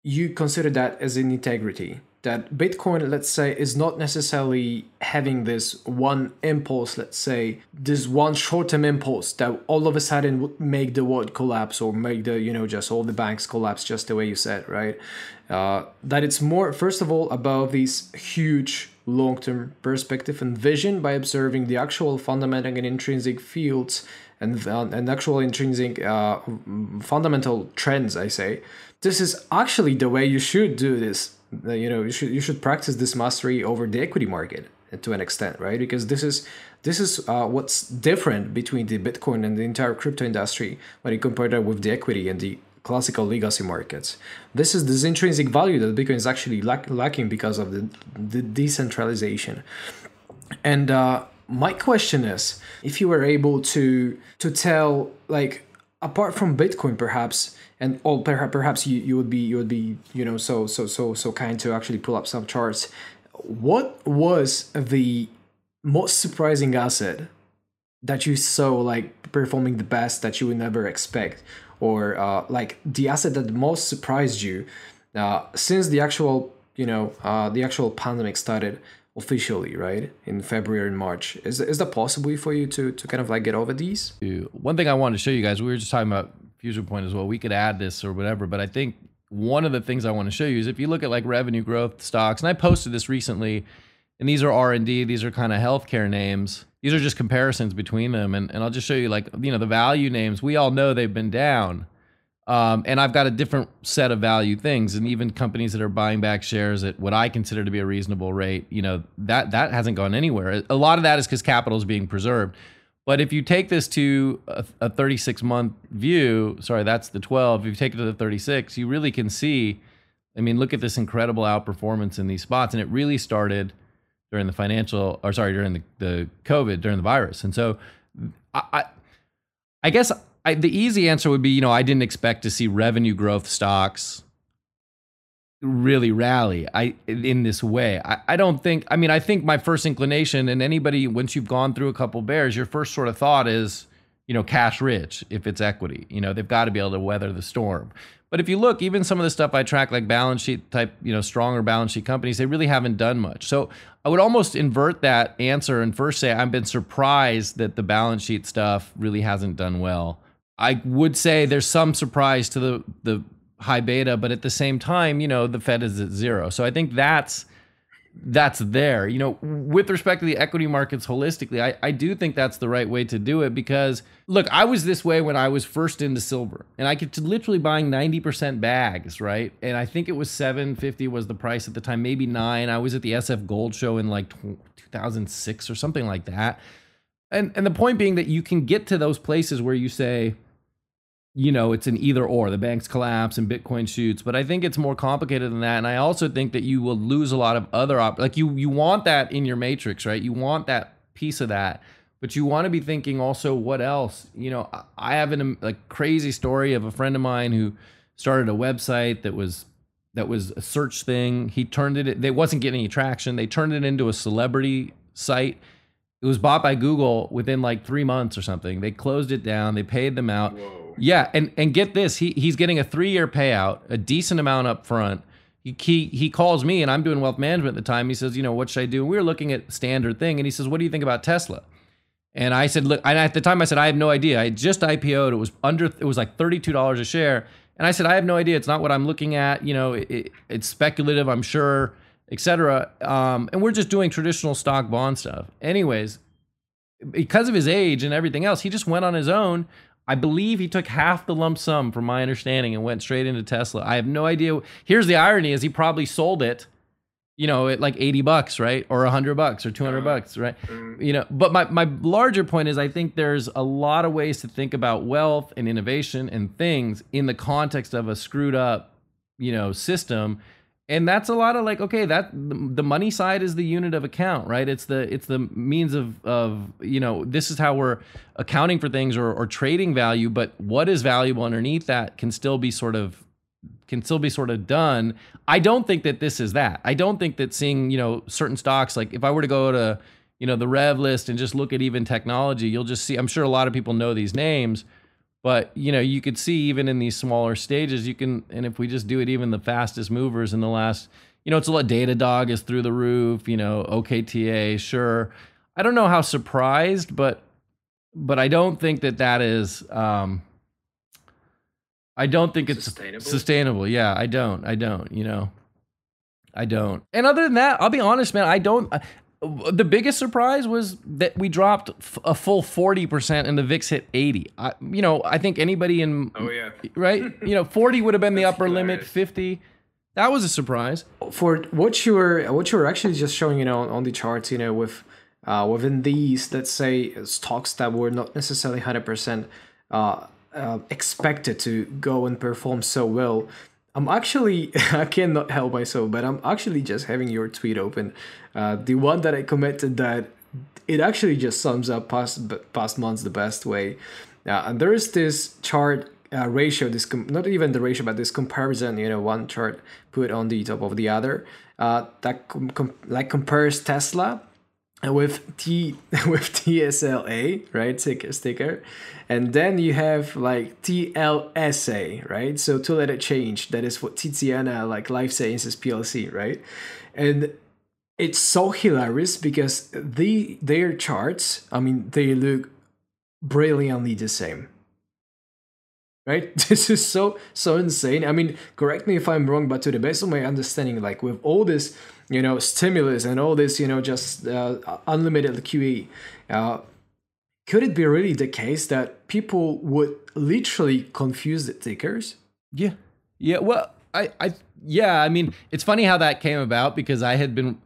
you consider that as an integrity that Bitcoin, let's say, is not necessarily having this one impulse, let's say, this one short-term impulse that all of a sudden would make the world collapse or make the, you know, just all the banks collapse just the way you said, right? Uh, that it's more, first of all, about this huge long-term perspective and vision by observing the actual fundamental and intrinsic fields and, uh, and actual intrinsic uh, fundamental trends, I say. This is actually the way you should do this you know you should you should practice this mastery over the equity market to an extent right? Because this is this is uh, what's different between the bitcoin and the entire crypto industry when you compare that with the equity and the classical legacy markets. This is this intrinsic value that bitcoin is actually lack, lacking because of the, the decentralization. And uh, my question is if you were able to to tell like apart from bitcoin perhaps and oh perhaps perhaps you, you would be you would be you know so so so so kind to actually pull up some charts. What was the most surprising asset that you saw like performing the best that you would never expect? Or uh, like the asset that most surprised you uh, since the actual you know uh, the actual pandemic started officially right in february and march is, is that possible for you to to kind of like get over these? One thing i wanted to show you guys we were just talking about fusion point as well. We could add this or whatever, but I think one of the things I want to show you is if you look at like revenue growth stocks, and I posted this recently, and these are R and D, these are kind of healthcare names. These are just comparisons between them, and, and I'll just show you like you know the value names. We all know they've been down, um, and I've got a different set of value things, and even companies that are buying back shares at what I consider to be a reasonable rate, you know that that hasn't gone anywhere. A lot of that is because capital is being preserved. But if you take this to a, a 36 month view, sorry, that's the 12. If you take it to the 36, you really can see. I mean, look at this incredible outperformance in these spots, and it really started during the financial, or sorry, during the, the COVID, during the virus. And so, I, I, I guess I, the easy answer would be, you know, I didn't expect to see revenue growth stocks really rally I in this way. I, I don't think I mean I think my first inclination and anybody once you've gone through a couple bears, your first sort of thought is, you know, cash rich if it's equity. You know, they've got to be able to weather the storm. But if you look, even some of the stuff I track, like balance sheet type, you know, stronger balance sheet companies, they really haven't done much. So I would almost invert that answer and first say I've been surprised that the balance sheet stuff really hasn't done well. I would say there's some surprise to the the high beta, but at the same time, you know, the Fed is at zero. So I think that's that's there. You know, with respect to the equity markets holistically, I, I do think that's the right way to do it because look, I was this way when I was first into silver and I could literally buying 90% bags, right? And I think it was 750 was the price at the time, maybe nine. I was at the SF Gold show in like 2006 or something like that. And and the point being that you can get to those places where you say, you know, it's an either or. The banks collapse and Bitcoin shoots, but I think it's more complicated than that. And I also think that you will lose a lot of other op- like you you want that in your matrix, right? You want that piece of that, but you want to be thinking also what else. You know, I have an a crazy story of a friend of mine who started a website that was that was a search thing. He turned it. They wasn't getting any traction. They turned it into a celebrity site. It was bought by Google within like three months or something. They closed it down. They paid them out. Whoa yeah, and and get this, he he's getting a three year payout, a decent amount up front. He, he he calls me and I'm doing wealth management at the time. He says, you know, what should I do? And we were looking at standard thing, and he says, what do you think about Tesla? And I said, look, and at the time I said, I have no idea. I just IPO'd. It was under, it was like $32 a share. And I said, I have no idea. It's not what I'm looking at. You know, it, it, it's speculative, I'm sure, etc. Um, and we're just doing traditional stock bond stuff. Anyways, because of his age and everything else, he just went on his own. I believe he took half the lump sum, from my understanding, and went straight into Tesla. I have no idea. Here's the irony: is he probably sold it you know, at like 80 bucks, right? Or 100 bucks or 200 bucks, right? Mm. You know, but my, my larger point is I think there's a lot of ways to think about wealth and innovation and things in the context of a screwed up, you know, system. And that's a lot of like, okay, that the money side is the unit of account, right? It's the it's the means of of you know this is how we're accounting for things or, or trading value, but what is valuable underneath that can still be sort of can still be sort of done. I don't think that this is that. I don't think that seeing, you know, certain stocks, like if I were to go to, you know, the rev list and just look at even technology, you'll just see, I'm sure a lot of people know these names, but you know, you could see even in these smaller stages, you can, and if we just do it, even the fastest movers in the last, you know, it's a lot, Datadog is through the roof, you know, OKTA, sure. I don't know how surprised, but, but I don't think that that is, um, I don't think it's sustainable. sustainable. Yeah, I don't. I don't. You know, I don't. And other than that, I'll be honest, man. I don't. The biggest surprise was that we dropped f- a full 40% and the VIX hit 80. I, you know, I think anybody in. Oh, yeah. Right? you know, 40 would have been the upper hilarious. limit, 50. That was a surprise. For what you were, what you were actually just showing, you know, on the charts, you know, with uh, within these, let's say, stocks that were not necessarily 100% uh, uh, expected to go and perform so well. I'm actually I cannot help myself, but I'm actually just having your tweet open, uh, the one that I commented that it actually just sums up past past months the best way. Uh, and there is this chart uh, ratio, this com- not even the ratio, but this comparison. You know, one chart put on the top of the other uh, that com- com- like compares Tesla with T with TSLA, right? Ticker sticker. And then you have like TLSA, right? So two letter change. That is what Tiziana like Life Sciences PLC, right? And it's so hilarious because the their charts, I mean, they look brilliantly the same. Right? This is so so insane. I mean, correct me if I'm wrong, but to the best of my understanding, like with all this you know stimulus and all this you know just uh, unlimited QE. Uh, could it be really the case that people would literally confuse the tickers? Yeah, yeah. Well, I, I, yeah. I mean, it's funny how that came about because I had been,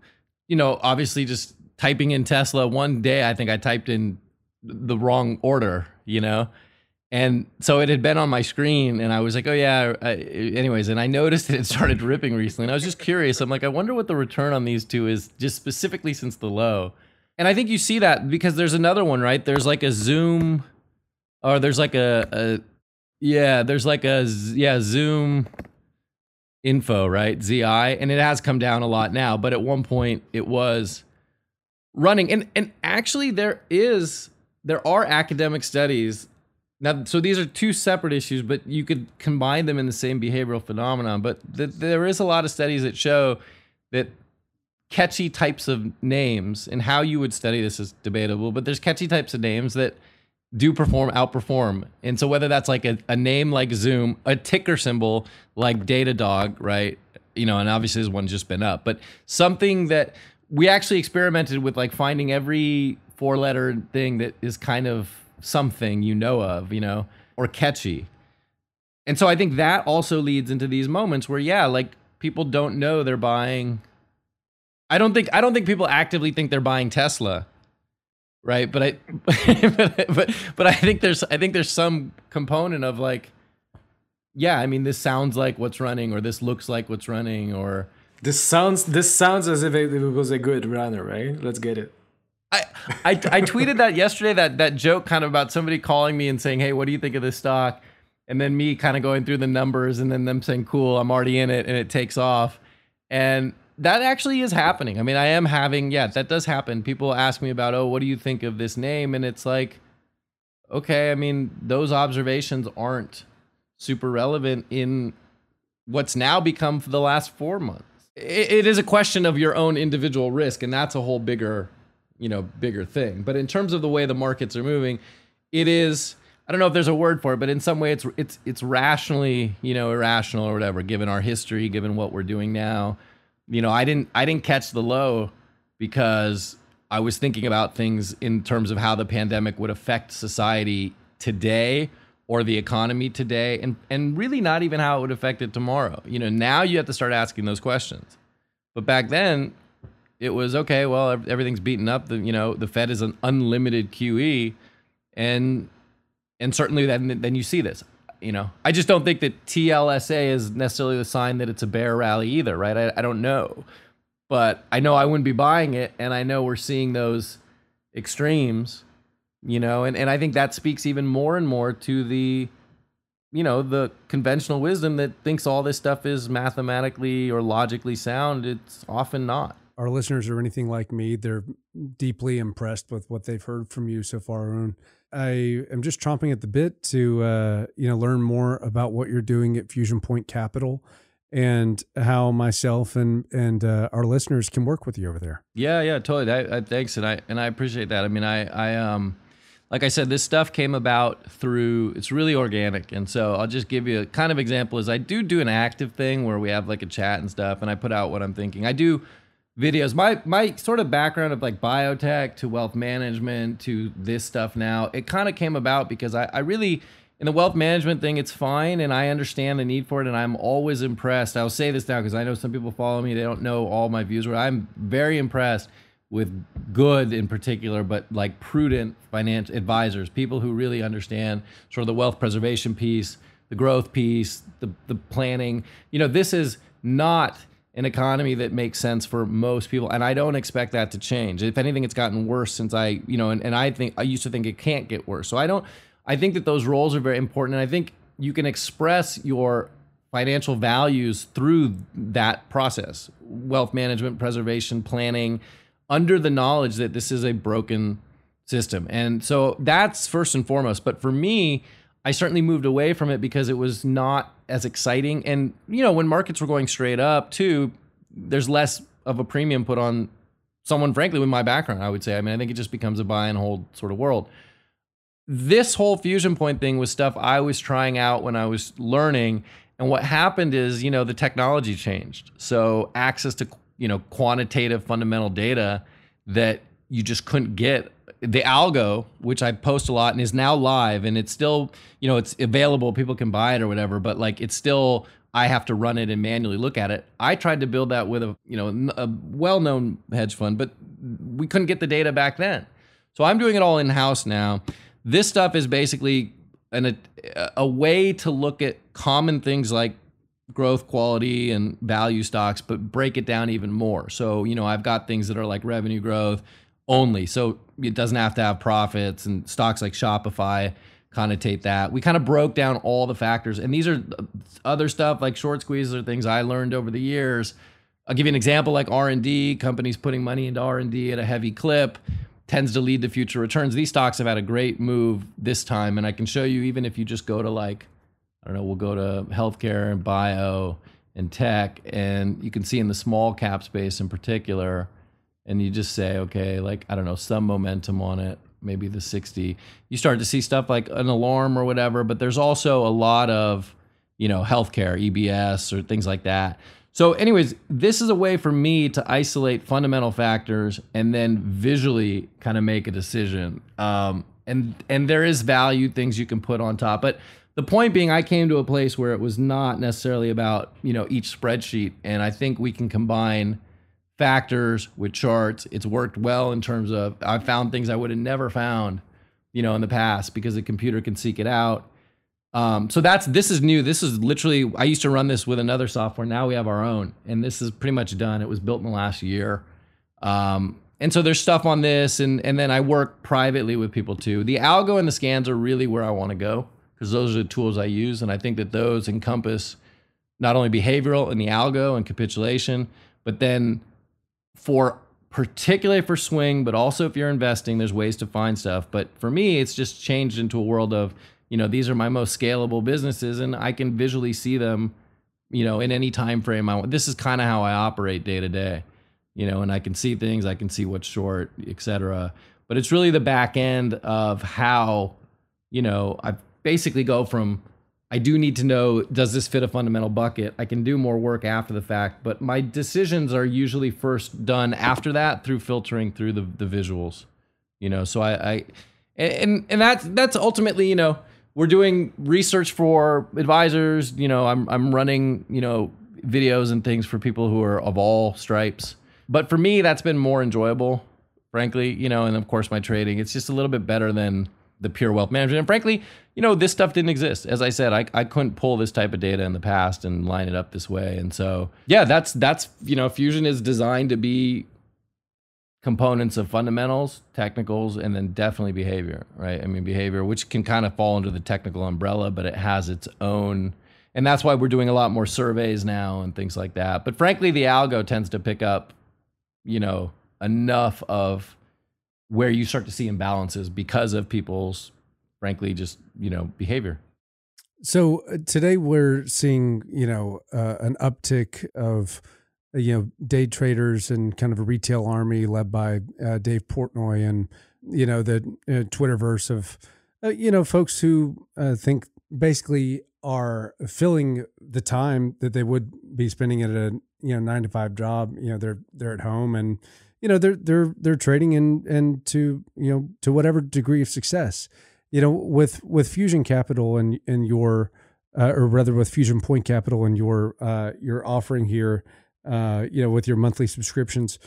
you know, obviously just typing in Tesla one day. I think I typed in the wrong order, you know, and so it had been on my screen, and I was like, oh, yeah. I, anyways, and I noticed that it started ripping recently. And I was just curious. I'm like, I wonder what the return on these two is, just specifically since the low. And I think you see that because there's another one, right? There's like a Zoom, or there's like a, a yeah, there's like a, yeah, Zoom info, right? ZI. And it has come down a lot now, but at one point it was running. And, and actually, there is, there are academic studies now, so these are two separate issues, but you could combine them in the same behavioral phenomenon. But th- there is a lot of studies that show that catchy types of names and how you would study this is debatable, but there's catchy types of names that do perform outperform. And so whether that's like a, a name like Zoom, a ticker symbol like Datadog, right? You know, and obviously this one's just been up, but something that we actually experimented with like finding every four letter thing that is kind of something you know of, you know, or catchy. And so I think that also leads into these moments where, yeah, like people don't know they're buying. I don't think I don't think people actively think they're buying Tesla, right? But I, but, but but I think there's I think there's some component of like, yeah, I mean this sounds like what's running, or this looks like what's running, or this sounds this sounds as if it was a good runner, right? Let's get it. I, I, I tweeted that yesterday that that joke kind of about somebody calling me and saying, "Hey, what do you think of this stock?" And then me kind of going through the numbers and then them saying, "Cool, I'm already in it," and it takes off. And that actually is happening. I mean, I am having yeah, that does happen. People ask me about, "Oh, what do you think of this name?" And it's like, okay, I mean, those observations aren't super relevant in what's now become for the last four months. it, it is a question of your own individual risk, and that's a whole bigger you know, bigger thing. But in terms of the way the markets are moving, it is I don't know if there's a word for it, but in some way it's it's it's rationally, you know, irrational or whatever, given our history, given what we're doing now. You know, I didn't I didn't catch the low because I was thinking about things in terms of how the pandemic would affect society today or the economy today and and really not even how it would affect it tomorrow. You know, now you have to start asking those questions. But back then it was okay, well everything's beaten up, the you know, the Fed is an unlimited QE and and certainly then then you see this. You know, I just don't think that TLSA is necessarily the sign that it's a bear rally either, right? I, I don't know, but I know I wouldn't be buying it, and I know we're seeing those extremes. You know, and and I think that speaks even more and more to the you know the conventional wisdom that thinks all this stuff is mathematically or logically sound it's often not our listeners are anything like me they're deeply impressed with what they've heard from you so far Arun. I am just chomping at the bit to uh, you know learn more about what you're doing at Fusion Point Capital and how myself and and uh, our listeners can work with you over there. Yeah, yeah, totally. I, I, thanks, and I and I appreciate that. I mean, I I um like I said, this stuff came about through it's really organic, and so I'll just give you a kind of example. Is I do do an active thing where we have like a chat and stuff, and I put out what I'm thinking. I do videos. My my sort of background of like biotech to wealth management to this stuff now, it kind of came about because I, I really in the wealth management thing, it's fine and I understand the need for it and I'm always impressed. I'll say this now because I know some people follow me, they don't know all my views, but I'm very impressed with good in particular, but like prudent financial advisors, people who really understand sort of the wealth preservation piece, the growth piece, the the planning. You know, this is not an economy that makes sense for most people and i don't expect that to change. If anything it's gotten worse since i you know and, and i think i used to think it can't get worse. So i don't i think that those roles are very important and i think you can express your financial values through that process. Wealth management preservation planning under the knowledge that this is a broken system. And so that's first and foremost. But for me I certainly moved away from it because it was not as exciting. And, you know, when markets were going straight up, too, there's less of a premium put on someone, frankly, with my background, I would say. I mean, I think it just becomes a buy and hold sort of world. This whole fusion point thing was stuff I was trying out when I was learning. And what happened is, you know, the technology changed. So access to, you know, quantitative fundamental data that you just couldn't get the algo, which I post a lot and is now live and it's still, you know, it's available. People can buy it or whatever, but like it's still, I have to run it and manually look at it. I tried to build that with a, you know, a well-known hedge fund, but we couldn't get the data back then. So I'm doing it all in house now. This stuff is basically an, a, a way to look at common things like growth quality and value stocks, but break it down even more. So, you know, I've got things that are like revenue growth, only. So it doesn't have to have profits and stocks like Shopify connotate that. We kind of broke down all the factors. And these are uh, other stuff like short squeezes or things I learned over the years. I'll give you an example like R&D, companies putting money into R&D at a heavy clip tends to lead to future returns. These stocks have had a great move this time and I can show you even if you just go to like I don't know, we'll go to healthcare and bio and tech and you can see in the small cap space in particular and you just say, okay, like, I don't know, some momentum on it, maybe the 60, you start to see stuff like an alarm or whatever, but there's also a lot of, you know, healthcare, EBS or things like that. So, anyways, this is a way for me to isolate fundamental factors and then visually kind of make a decision. Um, and and there is value things you can put on top, but the point being, I came to a place where it was not necessarily about you know each spreadsheet, and I think we can combine factors with charts. It's worked well in terms of I found things I would have never found, you know, in the past because the computer can seek it out. Um, so that's this is new. This is literally I used to run this with another software. Now we have our own, and this is pretty much done. It was built in the last year. Um, and so there's stuff on this, and and then I work privately with people too. The algo and the scans are really where I want to go because those are the tools I use, and I think that those encompass not only behavioral and the algo and capitulation, but then for particularly for swing, but also if you're investing, there's ways to find stuff. But for me, it's just changed into a world of, you know, these are my most scalable businesses and I can visually see them, you know, in any time frame I want. This is kind of how I operate day to day. you know, and I can see things, I can see what's short, etc. But it's really the back end of how, you know, I basically go from I do need to know does this fit a fundamental bucket? I can do more work after the fact, but my decisions are usually first done after that through filtering through the, the visuals. You know, so I, I and and that's that's ultimately, you know, we're doing research for advisors, you know, I'm I'm running, you know, videos and things for people who are of all stripes. But for me, that's been more enjoyable, frankly, you know, and of course my trading. It's just a little bit better than the pure wealth management. And frankly, you know, this stuff didn't exist. As I said, I, I couldn't pull this type of data in the past and line it up this way. And so, yeah, that's that's you know, Fusion is designed to be components of fundamentals, technicals, and then definitely behavior, right? I mean, behavior, which can kind of fall under the technical umbrella, but it has its own. And that's why we're doing a lot more surveys now and things like that. But frankly, the algo tends to pick up, you know, enough of where you start to see imbalances because of people's frankly just you know behavior so uh, today we're seeing you know uh, an uptick of uh, you know day traders and kind of a retail army led by uh, Dave Portnoy and you know the uh, Twitterverse of uh, you know folks who think basically are filling the time that they would be spending at a you know nine to five job. You know they're they're at home and you know they're they're they're trading and and to you know to whatever degree of success you know with with fusion capital and and your uh, or rather with fusion point capital and your uh your offering here uh you know with your monthly subscriptions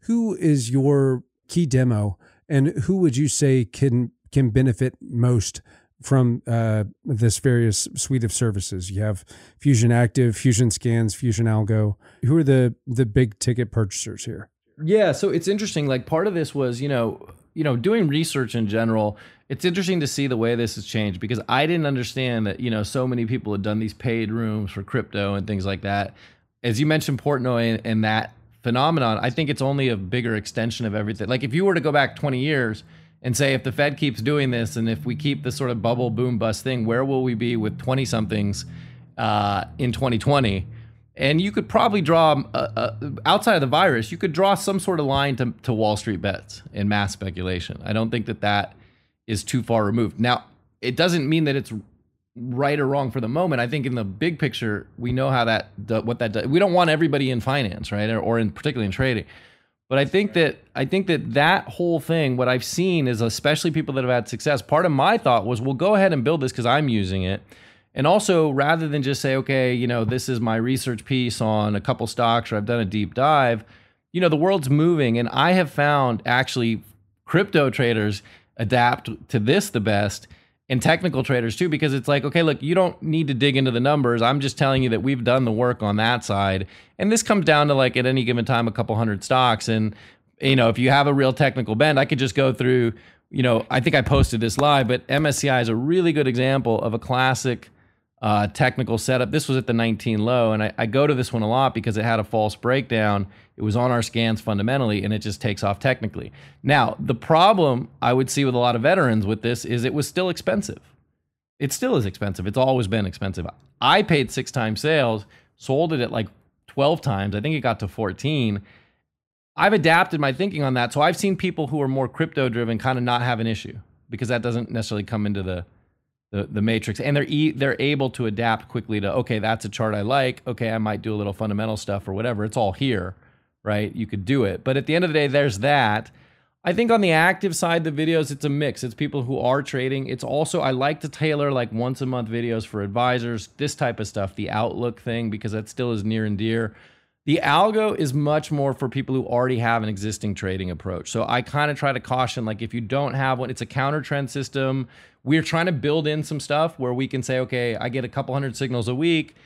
who is your key demo and who would you say can can benefit most from uh, this various suite of services. You have Fusion Active, Fusion Scans, Fusion Algo. Who are the the big ticket purchasers here? Yeah, so it's interesting. Like part of this was, you know, you know, doing research in general. It's interesting to see the way this has changed because I didn't understand that, you know, so many people had done these paid rooms for crypto and things like that. As you mentioned Portnoy and, and that phenomenon, I think it's only a bigger extension of everything. Like if you were to go back 20 years and say if the Fed keeps doing this and if we keep this sort of bubble boom bust thing, where will we be with 20 somethings uh, in 2020? And you could probably draw, uh, uh, outside of the virus, you could draw some sort of line to, to Wall Street bets and mass speculation. I don't think that that is too far removed. Now, it doesn't mean that it's right or wrong for the moment. I think in the big picture, we know how that, what that does. We don't want everybody in finance, right? Or, or in particularly in trading. But I think that I think that that whole thing, what I've seen is especially people that have had success. Part of my thought was, well, go ahead and build this because I'm using it and also, rather than just say, okay, you know, this is my research piece on a couple stocks or I've done a deep dive, you know, the world's moving. And I have found actually crypto traders adapt to this the best and technical traders too, because it's like, okay, look, you don't need to dig into the numbers. I'm just telling you that we've done the work on that side. And this comes down to like at any given time, a couple hundred stocks. And, you know, if you have a real technical bend, I could just go through, you know, I think I posted this live, but MSCI is a really good example of a classic uh, technical setup. This was at the 19 low, and I, I, go to this one a lot because it had a false breakdown. It was on our scans fundamentally, and it just takes off technically. Now, the problem I would see with a lot of veterans with this is it was still expensive. It still is expensive. It's always been expensive. I paid six times sales, sold it at like 12 times. I think it got to 14. I've adapted my thinking on that. So I've seen people who are more crypto driven kind of not have an issue because that doesn't necessarily come into the the the matrix and they're e- they're able to adapt quickly to okay that's a chart I like okay I might do a little fundamental stuff or whatever it's all here right you could do it. But at the end of the day there's that. I think on the active side the videos it's a mix it's people who are trading it's also I like to tailor like once a month videos for advisors this type of stuff the outlook thing because that still is near and dear the algo is much more for people who already have an existing trading approach. So I kind of try to caution like if you don't have one, it's a counter trend system. We're trying to build in some stuff where we can say, okay, I get a couple hundred signals a week.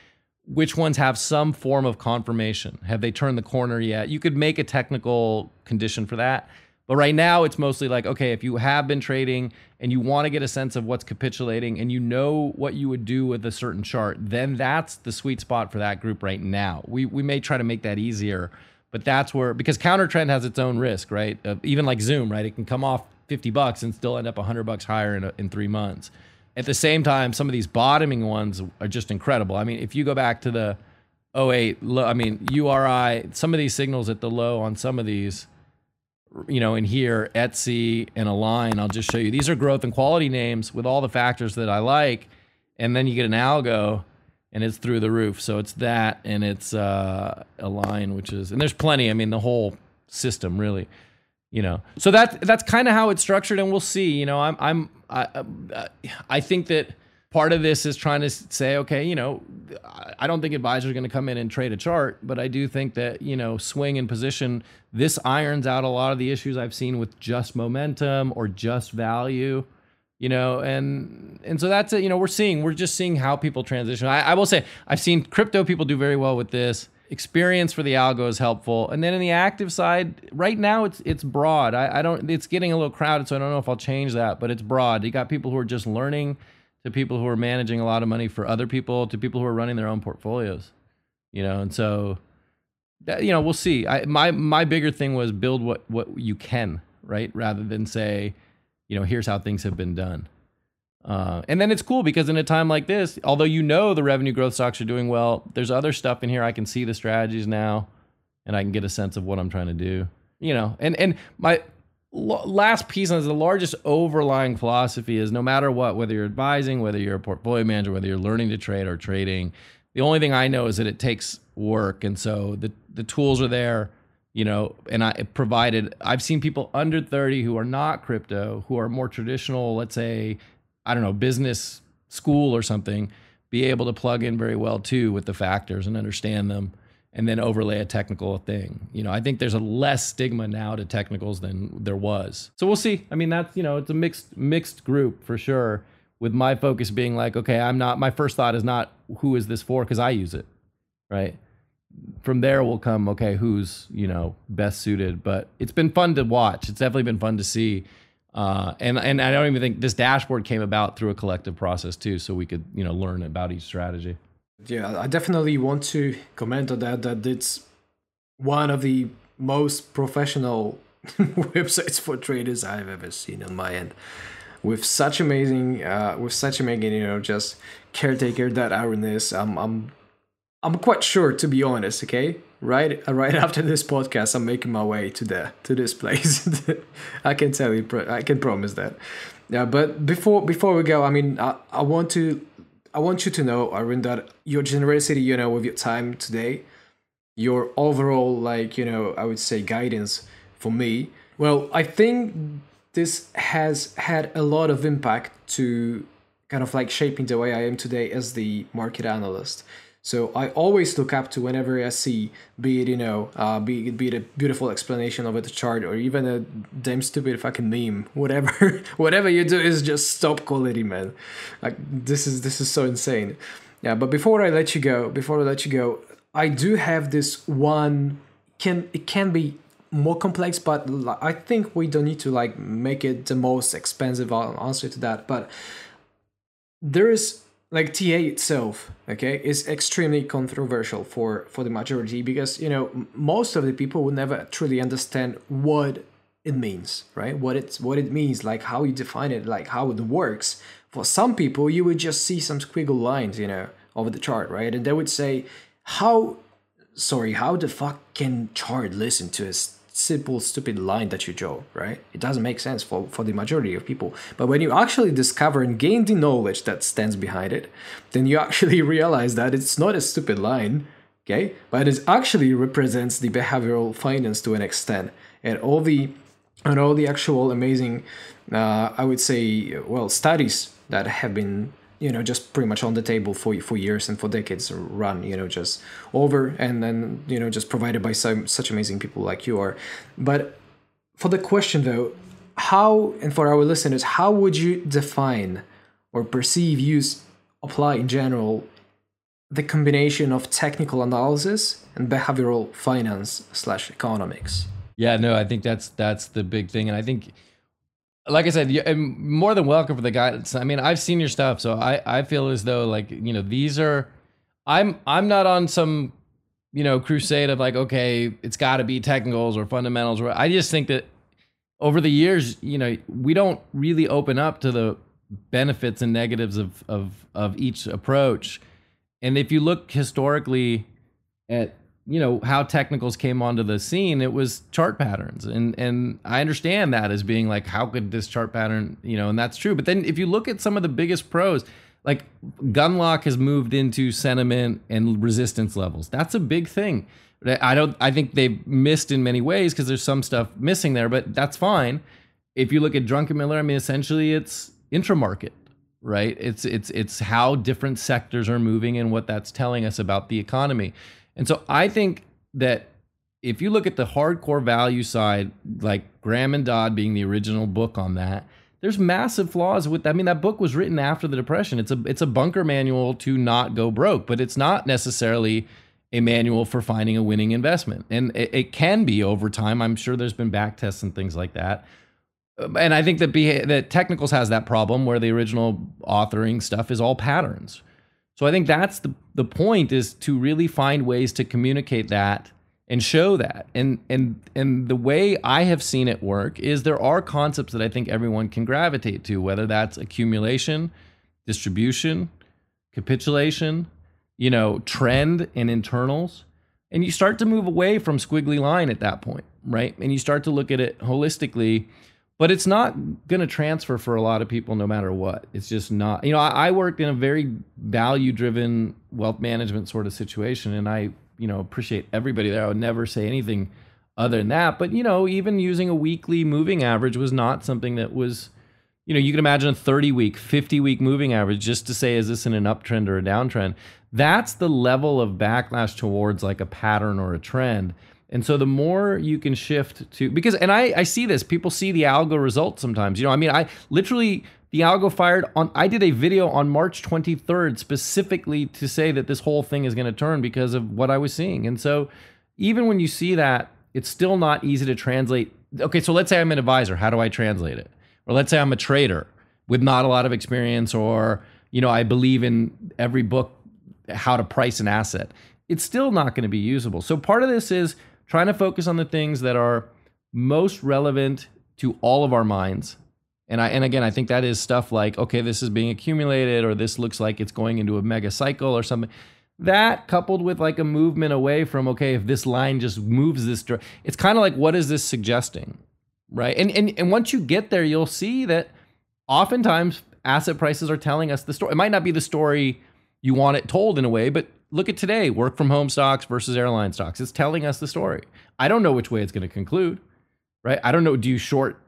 Which ones have some form of confirmation? Have they turned the corner yet? You could make a technical condition for that. But right now, it's mostly like, okay, if you have been trading and you want to get a sense of what's capitulating and you know what you would do with a certain chart, then that's the sweet spot for that group right now. We, we may try to make that easier, but that's where, because counter trend has its own risk, right? Uh, even like Zoom, right? It can come off 50 bucks and still end up 100 bucks higher in, a, in three months. At the same time, some of these bottoming ones are just incredible. I mean, if you go back to the, 08 low. I mean URI. Some of these signals at the low on some of these. You know, in here, Etsy and Align, I'll just show you. These are growth and quality names with all the factors that I like. And then you get an algo and it's through the roof. So it's that and it's uh, Align, which is, and there's plenty. I mean, the whole system really you know so that that's kind of how it's structured and we'll see you know i'm i'm i i think that part of this is trying to say okay you know i don't think advisors are going to come in and trade a chart but i do think that you know swing and position this irons out a lot of the issues i've seen with just momentum or just value you know and and so that's it you know we're seeing we're just seeing how people transition I, I will say i've seen crypto people do very well with this experience for the algo is helpful. And then in the active side, right now it's it's broad. I, I don't it's getting a little crowded, so I don't know if I'll change that, but it's broad. You got people who are just learning to people who are managing a lot of money for other people to people who are running their own portfolios. You know, and so that, you know, we'll see. I my my bigger thing was build what what you can, right? Rather than say, you know, here's how things have been done. Uh, and then it's cool because in a time like this, although you know the revenue growth stocks are doing well, there's other stuff in here. I can see the strategies now, and I can get a sense of what I'm trying to do. You know, and and my last piece on this, the largest overlying philosophy is no matter what, whether you're advising, whether you're a portfolio manager, whether you're learning to trade or trading, the only thing I know is that it takes work, and so the the tools are there. You know, and I provided. I've seen people under 30 who are not crypto, who are more traditional, let's say I don't know, business school or something, be able to plug in very well too with the factors and understand them and then overlay a technical thing. You know, I think there's a less stigma now to technicals than there was. So we'll see. I mean, that's, you know, it's a mixed mixed group for sure with my focus being like, okay, I'm not my first thought is not who is this for cuz I use it. Right? From there will come okay, who's, you know, best suited, but it's been fun to watch. It's definitely been fun to see uh, and and I don't even think this dashboard came about through a collective process too, so we could you know learn about each strategy. Yeah, I definitely want to comment on that. That it's one of the most professional websites for traders I've ever seen on my end, with such amazing, uh, with such amazing, you know, just caretaker that awareness. I'm I'm I'm quite sure, to be honest. Okay, right right after this podcast i'm making my way to the to this place i can tell you i can promise that yeah but before before we go i mean i, I want to i want you to know Arun, that your generosity you know with your time today your overall like you know i would say guidance for me well i think this has had a lot of impact to kind of like shaping the way i am today as the market analyst so I always look up to whenever I see, be it you know, uh, be it be it a beautiful explanation of a chart or even a damn stupid fucking meme, whatever, whatever you do is just top quality, man. Like this is this is so insane. Yeah, but before I let you go, before I let you go, I do have this one. Can it can be more complex, but I think we don't need to like make it the most expensive answer to that. But there is like TA itself, okay, is extremely controversial for for the majority because you know most of the people will never truly understand what it means, right? What it's what it means, like how you define it, like how it works. For some people, you would just see some squiggle lines, you know, over the chart, right? And they would say, "How, sorry, how the fuck can chart listen to us?" Simple stupid line that you draw right? It doesn't make sense for, for the majority of people. But when you actually discover and gain the knowledge that stands behind it then you actually realize that it's not a stupid line okay? But it actually represents the behavioral finance to an extent. And all the and all the actual amazing uh, i would say well studies that have been you know just pretty much on the table for for years and for decades run you know just over and then you know just provided by some such amazing people like you are. But for the question though how and for our listeners how would you define or perceive use apply in general the combination of technical analysis and behavioral finance slash economics? Yeah no i think that's that's the big thing. And i think like I said, you're more than welcome for the guidance. I mean, I've seen your stuff, so I I feel as though like you know these are, I'm I'm not on some you know crusade of like okay it's got to be technicals or fundamentals. Or I just think that over the years, you know, we don't really open up to the benefits and negatives of of of each approach. And if you look historically, at you know how technicals came onto the scene it was chart patterns. And and i understand that as being like how could this chart pattern you know and that's true. But then if you look at some of the biggest pros like Gundlach has moved into sentiment and resistance levels. That's a big thing. I don't i think they've missed in many ways because there's some stuff missing there but that's fine. If you look at Druckenmiller i mean essentially it's intramarket right? It's it's it's how different sectors are moving and what that's telling us about the economy and so I think that if you look at the hardcore value side, like Graham and Dodd being the original book on that, there's massive flaws with I mean that book was written after the depression. It's a it's a bunker manual to not go broke, but it's not necessarily a manual for finding a winning investment. And it, it can be over time. I'm sure there's been back tests and things like that. And I think that that technicals has that problem where the original authoring stuff is all patterns. So I think that's the the point is to really find ways to communicate that and show that. And and and the way I have seen it work is there are concepts that I think everyone can gravitate to, whether that's accumulation, distribution, capitulation, you know, trend and internals. And you start to move away from squiggly line at that point, right? And you start to look at it holistically but it's not going to transfer for a lot of people no matter what. It's just not you know I, I worked in a very value driven wealth management sort of situation and i you know appreciate everybody there. I would never say anything other than that but you know even using a weekly moving average was not something that was you know you can imagine a 30 week 50 week moving average just to say is this in an uptrend or a downtrend? That's the level of backlash towards like a pattern or a trend and so the more you can shift to because and I I see this people see the algo results sometimes. You know, I mean I literally the algo fired on I did a video on March 23rd specifically to say that this whole thing is going to turn because of what I was seeing. And so even when you see that, it's still not easy to translate. Okay, so let's say I'm an advisor, how do I translate it? Or let's say I'm a trader with not a lot of experience or you know, I believe in every book how to price an asset. It's still not going to be usable. So part of this is trying to focus on the things that are most relevant to all of our minds. And I and again, I think that is stuff like, okay, this is being accumulated, or this looks like it's going into a mega cycle or something. That coupled with like a movement away from, okay, if this line just moves this, it's kind of like, what is this suggesting? Right. And, and and once you get there, you'll see that oftentimes asset prices are telling us the story. It might not be the story you want it told in a way, but look at today work from home stocks versus airline stocks. It's telling us the story. I don't know which way it's going to conclude, right? I don't know. Do you short,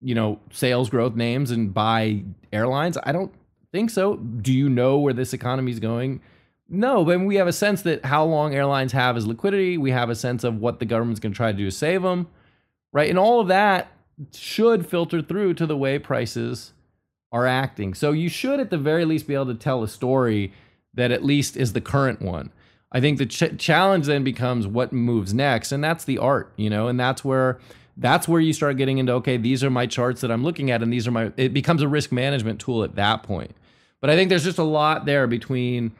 you know, sales growth names and buy airlines? I don't think so. Do you know where this economy is going? No, but we have a sense that how long airlines have is liquidity. We have a sense of what the government's going to try to do to save them, right? And all of that should filter through to the way prices are acting. So you should, at the very least, be able to tell a story that at least is the current one. I think the ch- challenge then becomes what moves next, and that's the art, you know, and that's where that's where you start getting into okay, these are my charts that I'm looking at, and these are my. It becomes a risk management tool at that point. But I think there's just a lot there between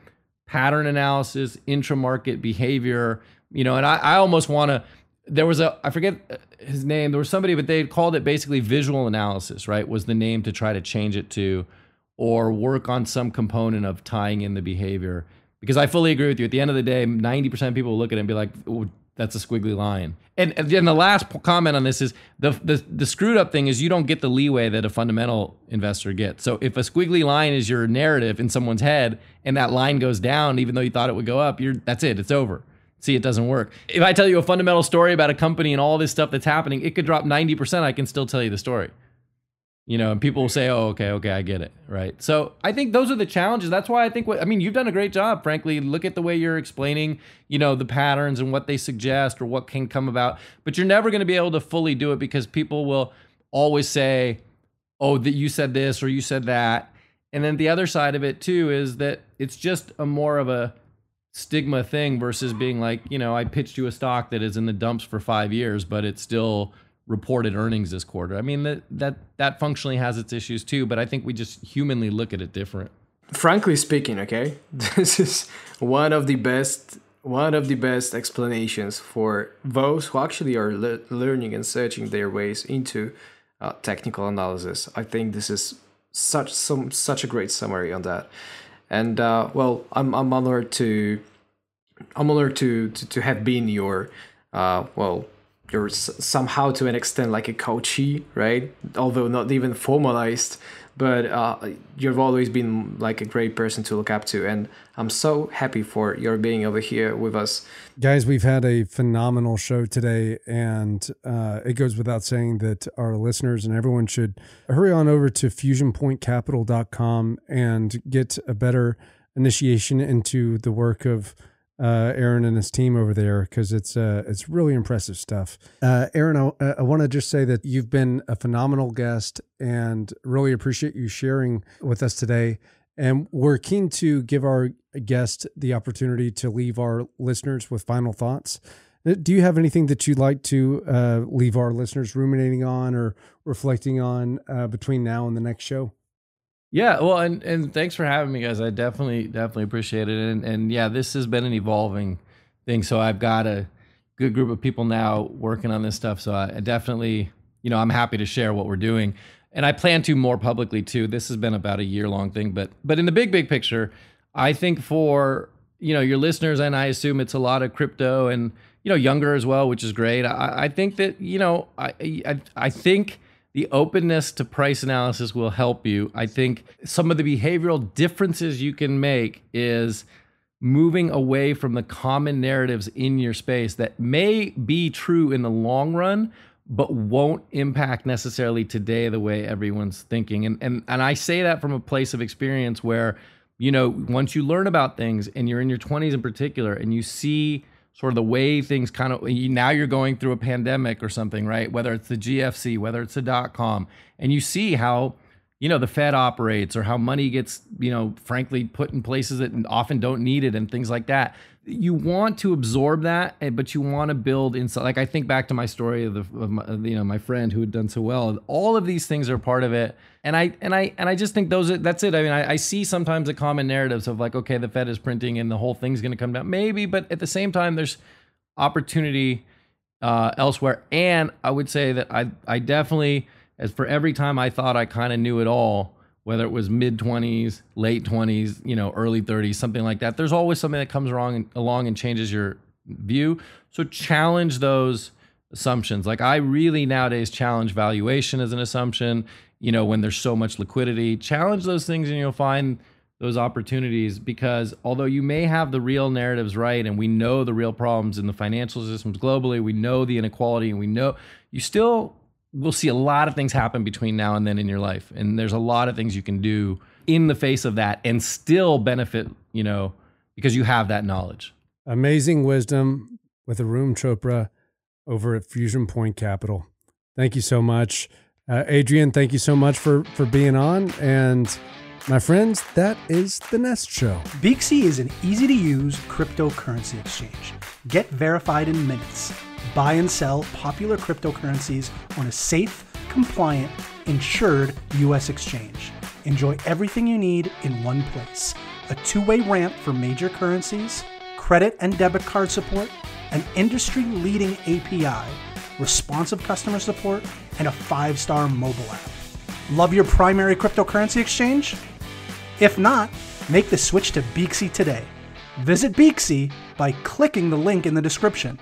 pattern analysis, intramarket behavior, you know, and I, I almost want to. There was a I forget uh, his name. There was somebody, but they called it basically visual analysis. Right, was the name to try to change it to or work on some component of tying in the behavior. Because I fully agree with you. At the end of the day, 90% of people look at it and be like, that's a squiggly line. And, and then the last comment on this is the, the the screwed up thing is you don't get the leeway that a fundamental investor gets. So if a squiggly line is your narrative in someone's head and that line goes down, even though you thought it would go up, you're that's it. It's over. See, it doesn't work. If I tell you a fundamental story about a company and all this stuff that's happening, it could drop 90%. I can still tell you the story you know, and people will say, "Oh, okay, okay, I get it." Right? So, I think those are the challenges. That's why I think what I mean, you've done a great job, frankly. Look at the way you're explaining, you know, the patterns and what they suggest or what can come about. But you're never going to be able to fully do it because people will always say, "Oh, that you said this or you said that." And then the other side of it too is that it's just a more of a stigma thing versus being like, you know, I pitched you a stock that is in the dumps for 5 years, but it's still reported earnings this quarter. I mean that that that functionally has its issues too, but I think we just humanly look at it different. Frankly speaking, okay, this is one of the best one of the best explanations for those who actually are le- learning and searching their ways into uh, technical analysis. I think this is such some such a great summary on that. And uh, well, I'm I'm honored to I'm honored to to, to have been your uh, well you're somehow to an extent like a coachee, right? Although not even formalized, but uh, you've always been like a great person to look up to, and I'm so happy for your being over here with us, guys. We've had a phenomenal show today, and uh, it goes without saying that our listeners and everyone should hurry on over to fusionpointcapital.com and get a better initiation into the work of uh, Arun and his team over there because it's uh, it's really impressive stuff. Uh, Arun, I, I want to just say that you've been a phenomenal guest and really appreciate you sharing with us today. And we're keen to give our guest the opportunity to leave our listeners with final thoughts. Uh, do you have anything that you'd like to uh, leave our listeners ruminating on or reflecting on uh, between now and the next show? Yeah, well, and and thanks for having me, guys. I definitely definitely appreciate it. And and yeah, this has been an evolving thing. So I've got a good group of people now working on this stuff. So I definitely, you know, I'm happy to share what we're doing, and I plan to more publicly too. This has been about a year long thing, but but in the big big picture, I think for you know your listeners, and I assume it's a lot of crypto and you know younger as well, which is great. I, I think that you know I I, I think the openness to price analysis will help you. I think some of the behavioral differences you can make is moving away from the common narratives in your space that may be true in the long run but won't impact necessarily today the way everyone's thinking and and and I say that from a place of experience where you know once you learn about things and you're in your 20s in particular and you see sort of the way things kind of now you're going through a pandemic or something, right? Whether it's the GFC, whether it's the dot com, and you see how you know the Fed operates or how money gets you know frankly put in places that often don't need it and things like that. You want to absorb that, eh, but you want to build inside. Like I think back to my story of the of my, you know my friend who had done so well. All of these things are part of it, and I and I and I just think those are that's it. I mean, I, I see sometimes the common narratives of like, okay, the Fed is printing and the whole thing's going to come down, maybe, but at the same time, there's opportunity uh, elsewhere. And I would say that I I definitely as for every time I thought I kind of knew it all, whether it was mid 20s, late 20s, you know, early 30s, something like that, there's always something that comes wrong along and changes your view. So challenge those assumptions. Like I really nowadays challenge valuation as an assumption, you know, when there's so much liquidity. Challenge those things and you'll find those opportunities because although you may have the real narratives right and we know the real problems in the financial systems globally, we know the inequality and we know you still we'll see a lot of things happen between now and then in your life. And there's a lot of things you can do in the face of that and still benefit, you know, because you have that knowledge. Amazing wisdom with Arun Chopra over at Fusion Point Capital. Thank you so much. Uh, Adrian, thank you so much for, for being on. And my friends, that is the Nest Show. Beaxy is an easy to use cryptocurrency exchange. Get verified in minutes buy and sell popular cryptocurrencies on a safe, compliant, insured US exchange. Enjoy everything you need in one place a two way ramp for major currencies, credit and debit card support, an industry leading API, responsive customer support, and a five star mobile app. Love your primary cryptocurrency exchange? If not, make the switch to Beaxy today. Visit Beaxy by clicking the link in the description.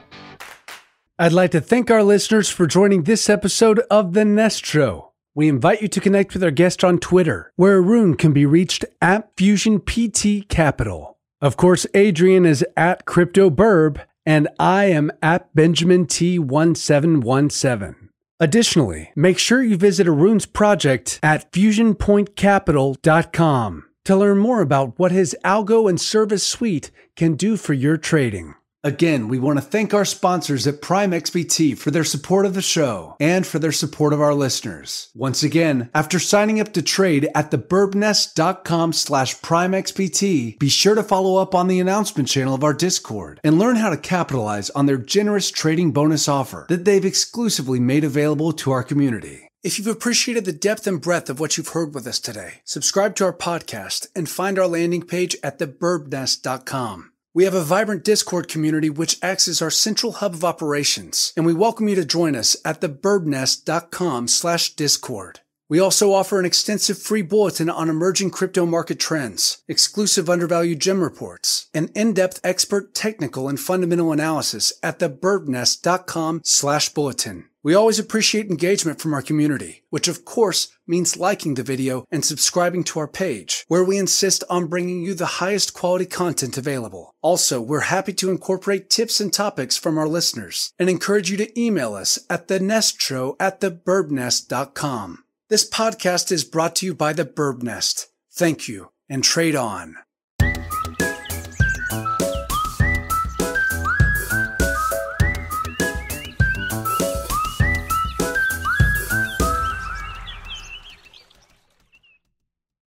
I'd like to thank our listeners for joining this episode of The Nest Show. We invite you to connect with our guest on Twitter, where Arun can be reached at Fusion PT Capital. Of course, Adrian is at CryptoBirb, and I am at Benjamin T1717. Additionally, make sure you visit Arun's project at fusionpointcapital.com to learn more about what his algo and service suite can do for your trading. Again, we want to thank our sponsors at Prime XBT for their support of the show and for their support of our listeners. Once again, after signing up to trade at thebirbnest.com slash primexbt, be sure to follow up on the announcement channel of our Discord and learn how to capitalize on their generous trading bonus offer that they've exclusively made available to our community. If you've appreciated the depth and breadth of what you've heard with us today, subscribe to our podcast and find our landing page at thebirbnest.com. We have a vibrant Discord community which acts as our central hub of operations, and we welcome you to join us at thebirbnest.com slash discord. We also offer an extensive free bulletin on emerging crypto market trends, exclusive undervalued gem reports, and in-depth expert technical and fundamental analysis at thebirbnest.com slash bulletin. We always appreciate engagement from our community, which of course means liking the video and subscribing to our page, where we insist on bringing you the highest quality content available. Also, we're happy to incorporate tips and topics from our listeners and encourage you to email us at the nestshow at thebirbnest.com. This podcast is brought to you by the Birb Nest. Thank you and trade on.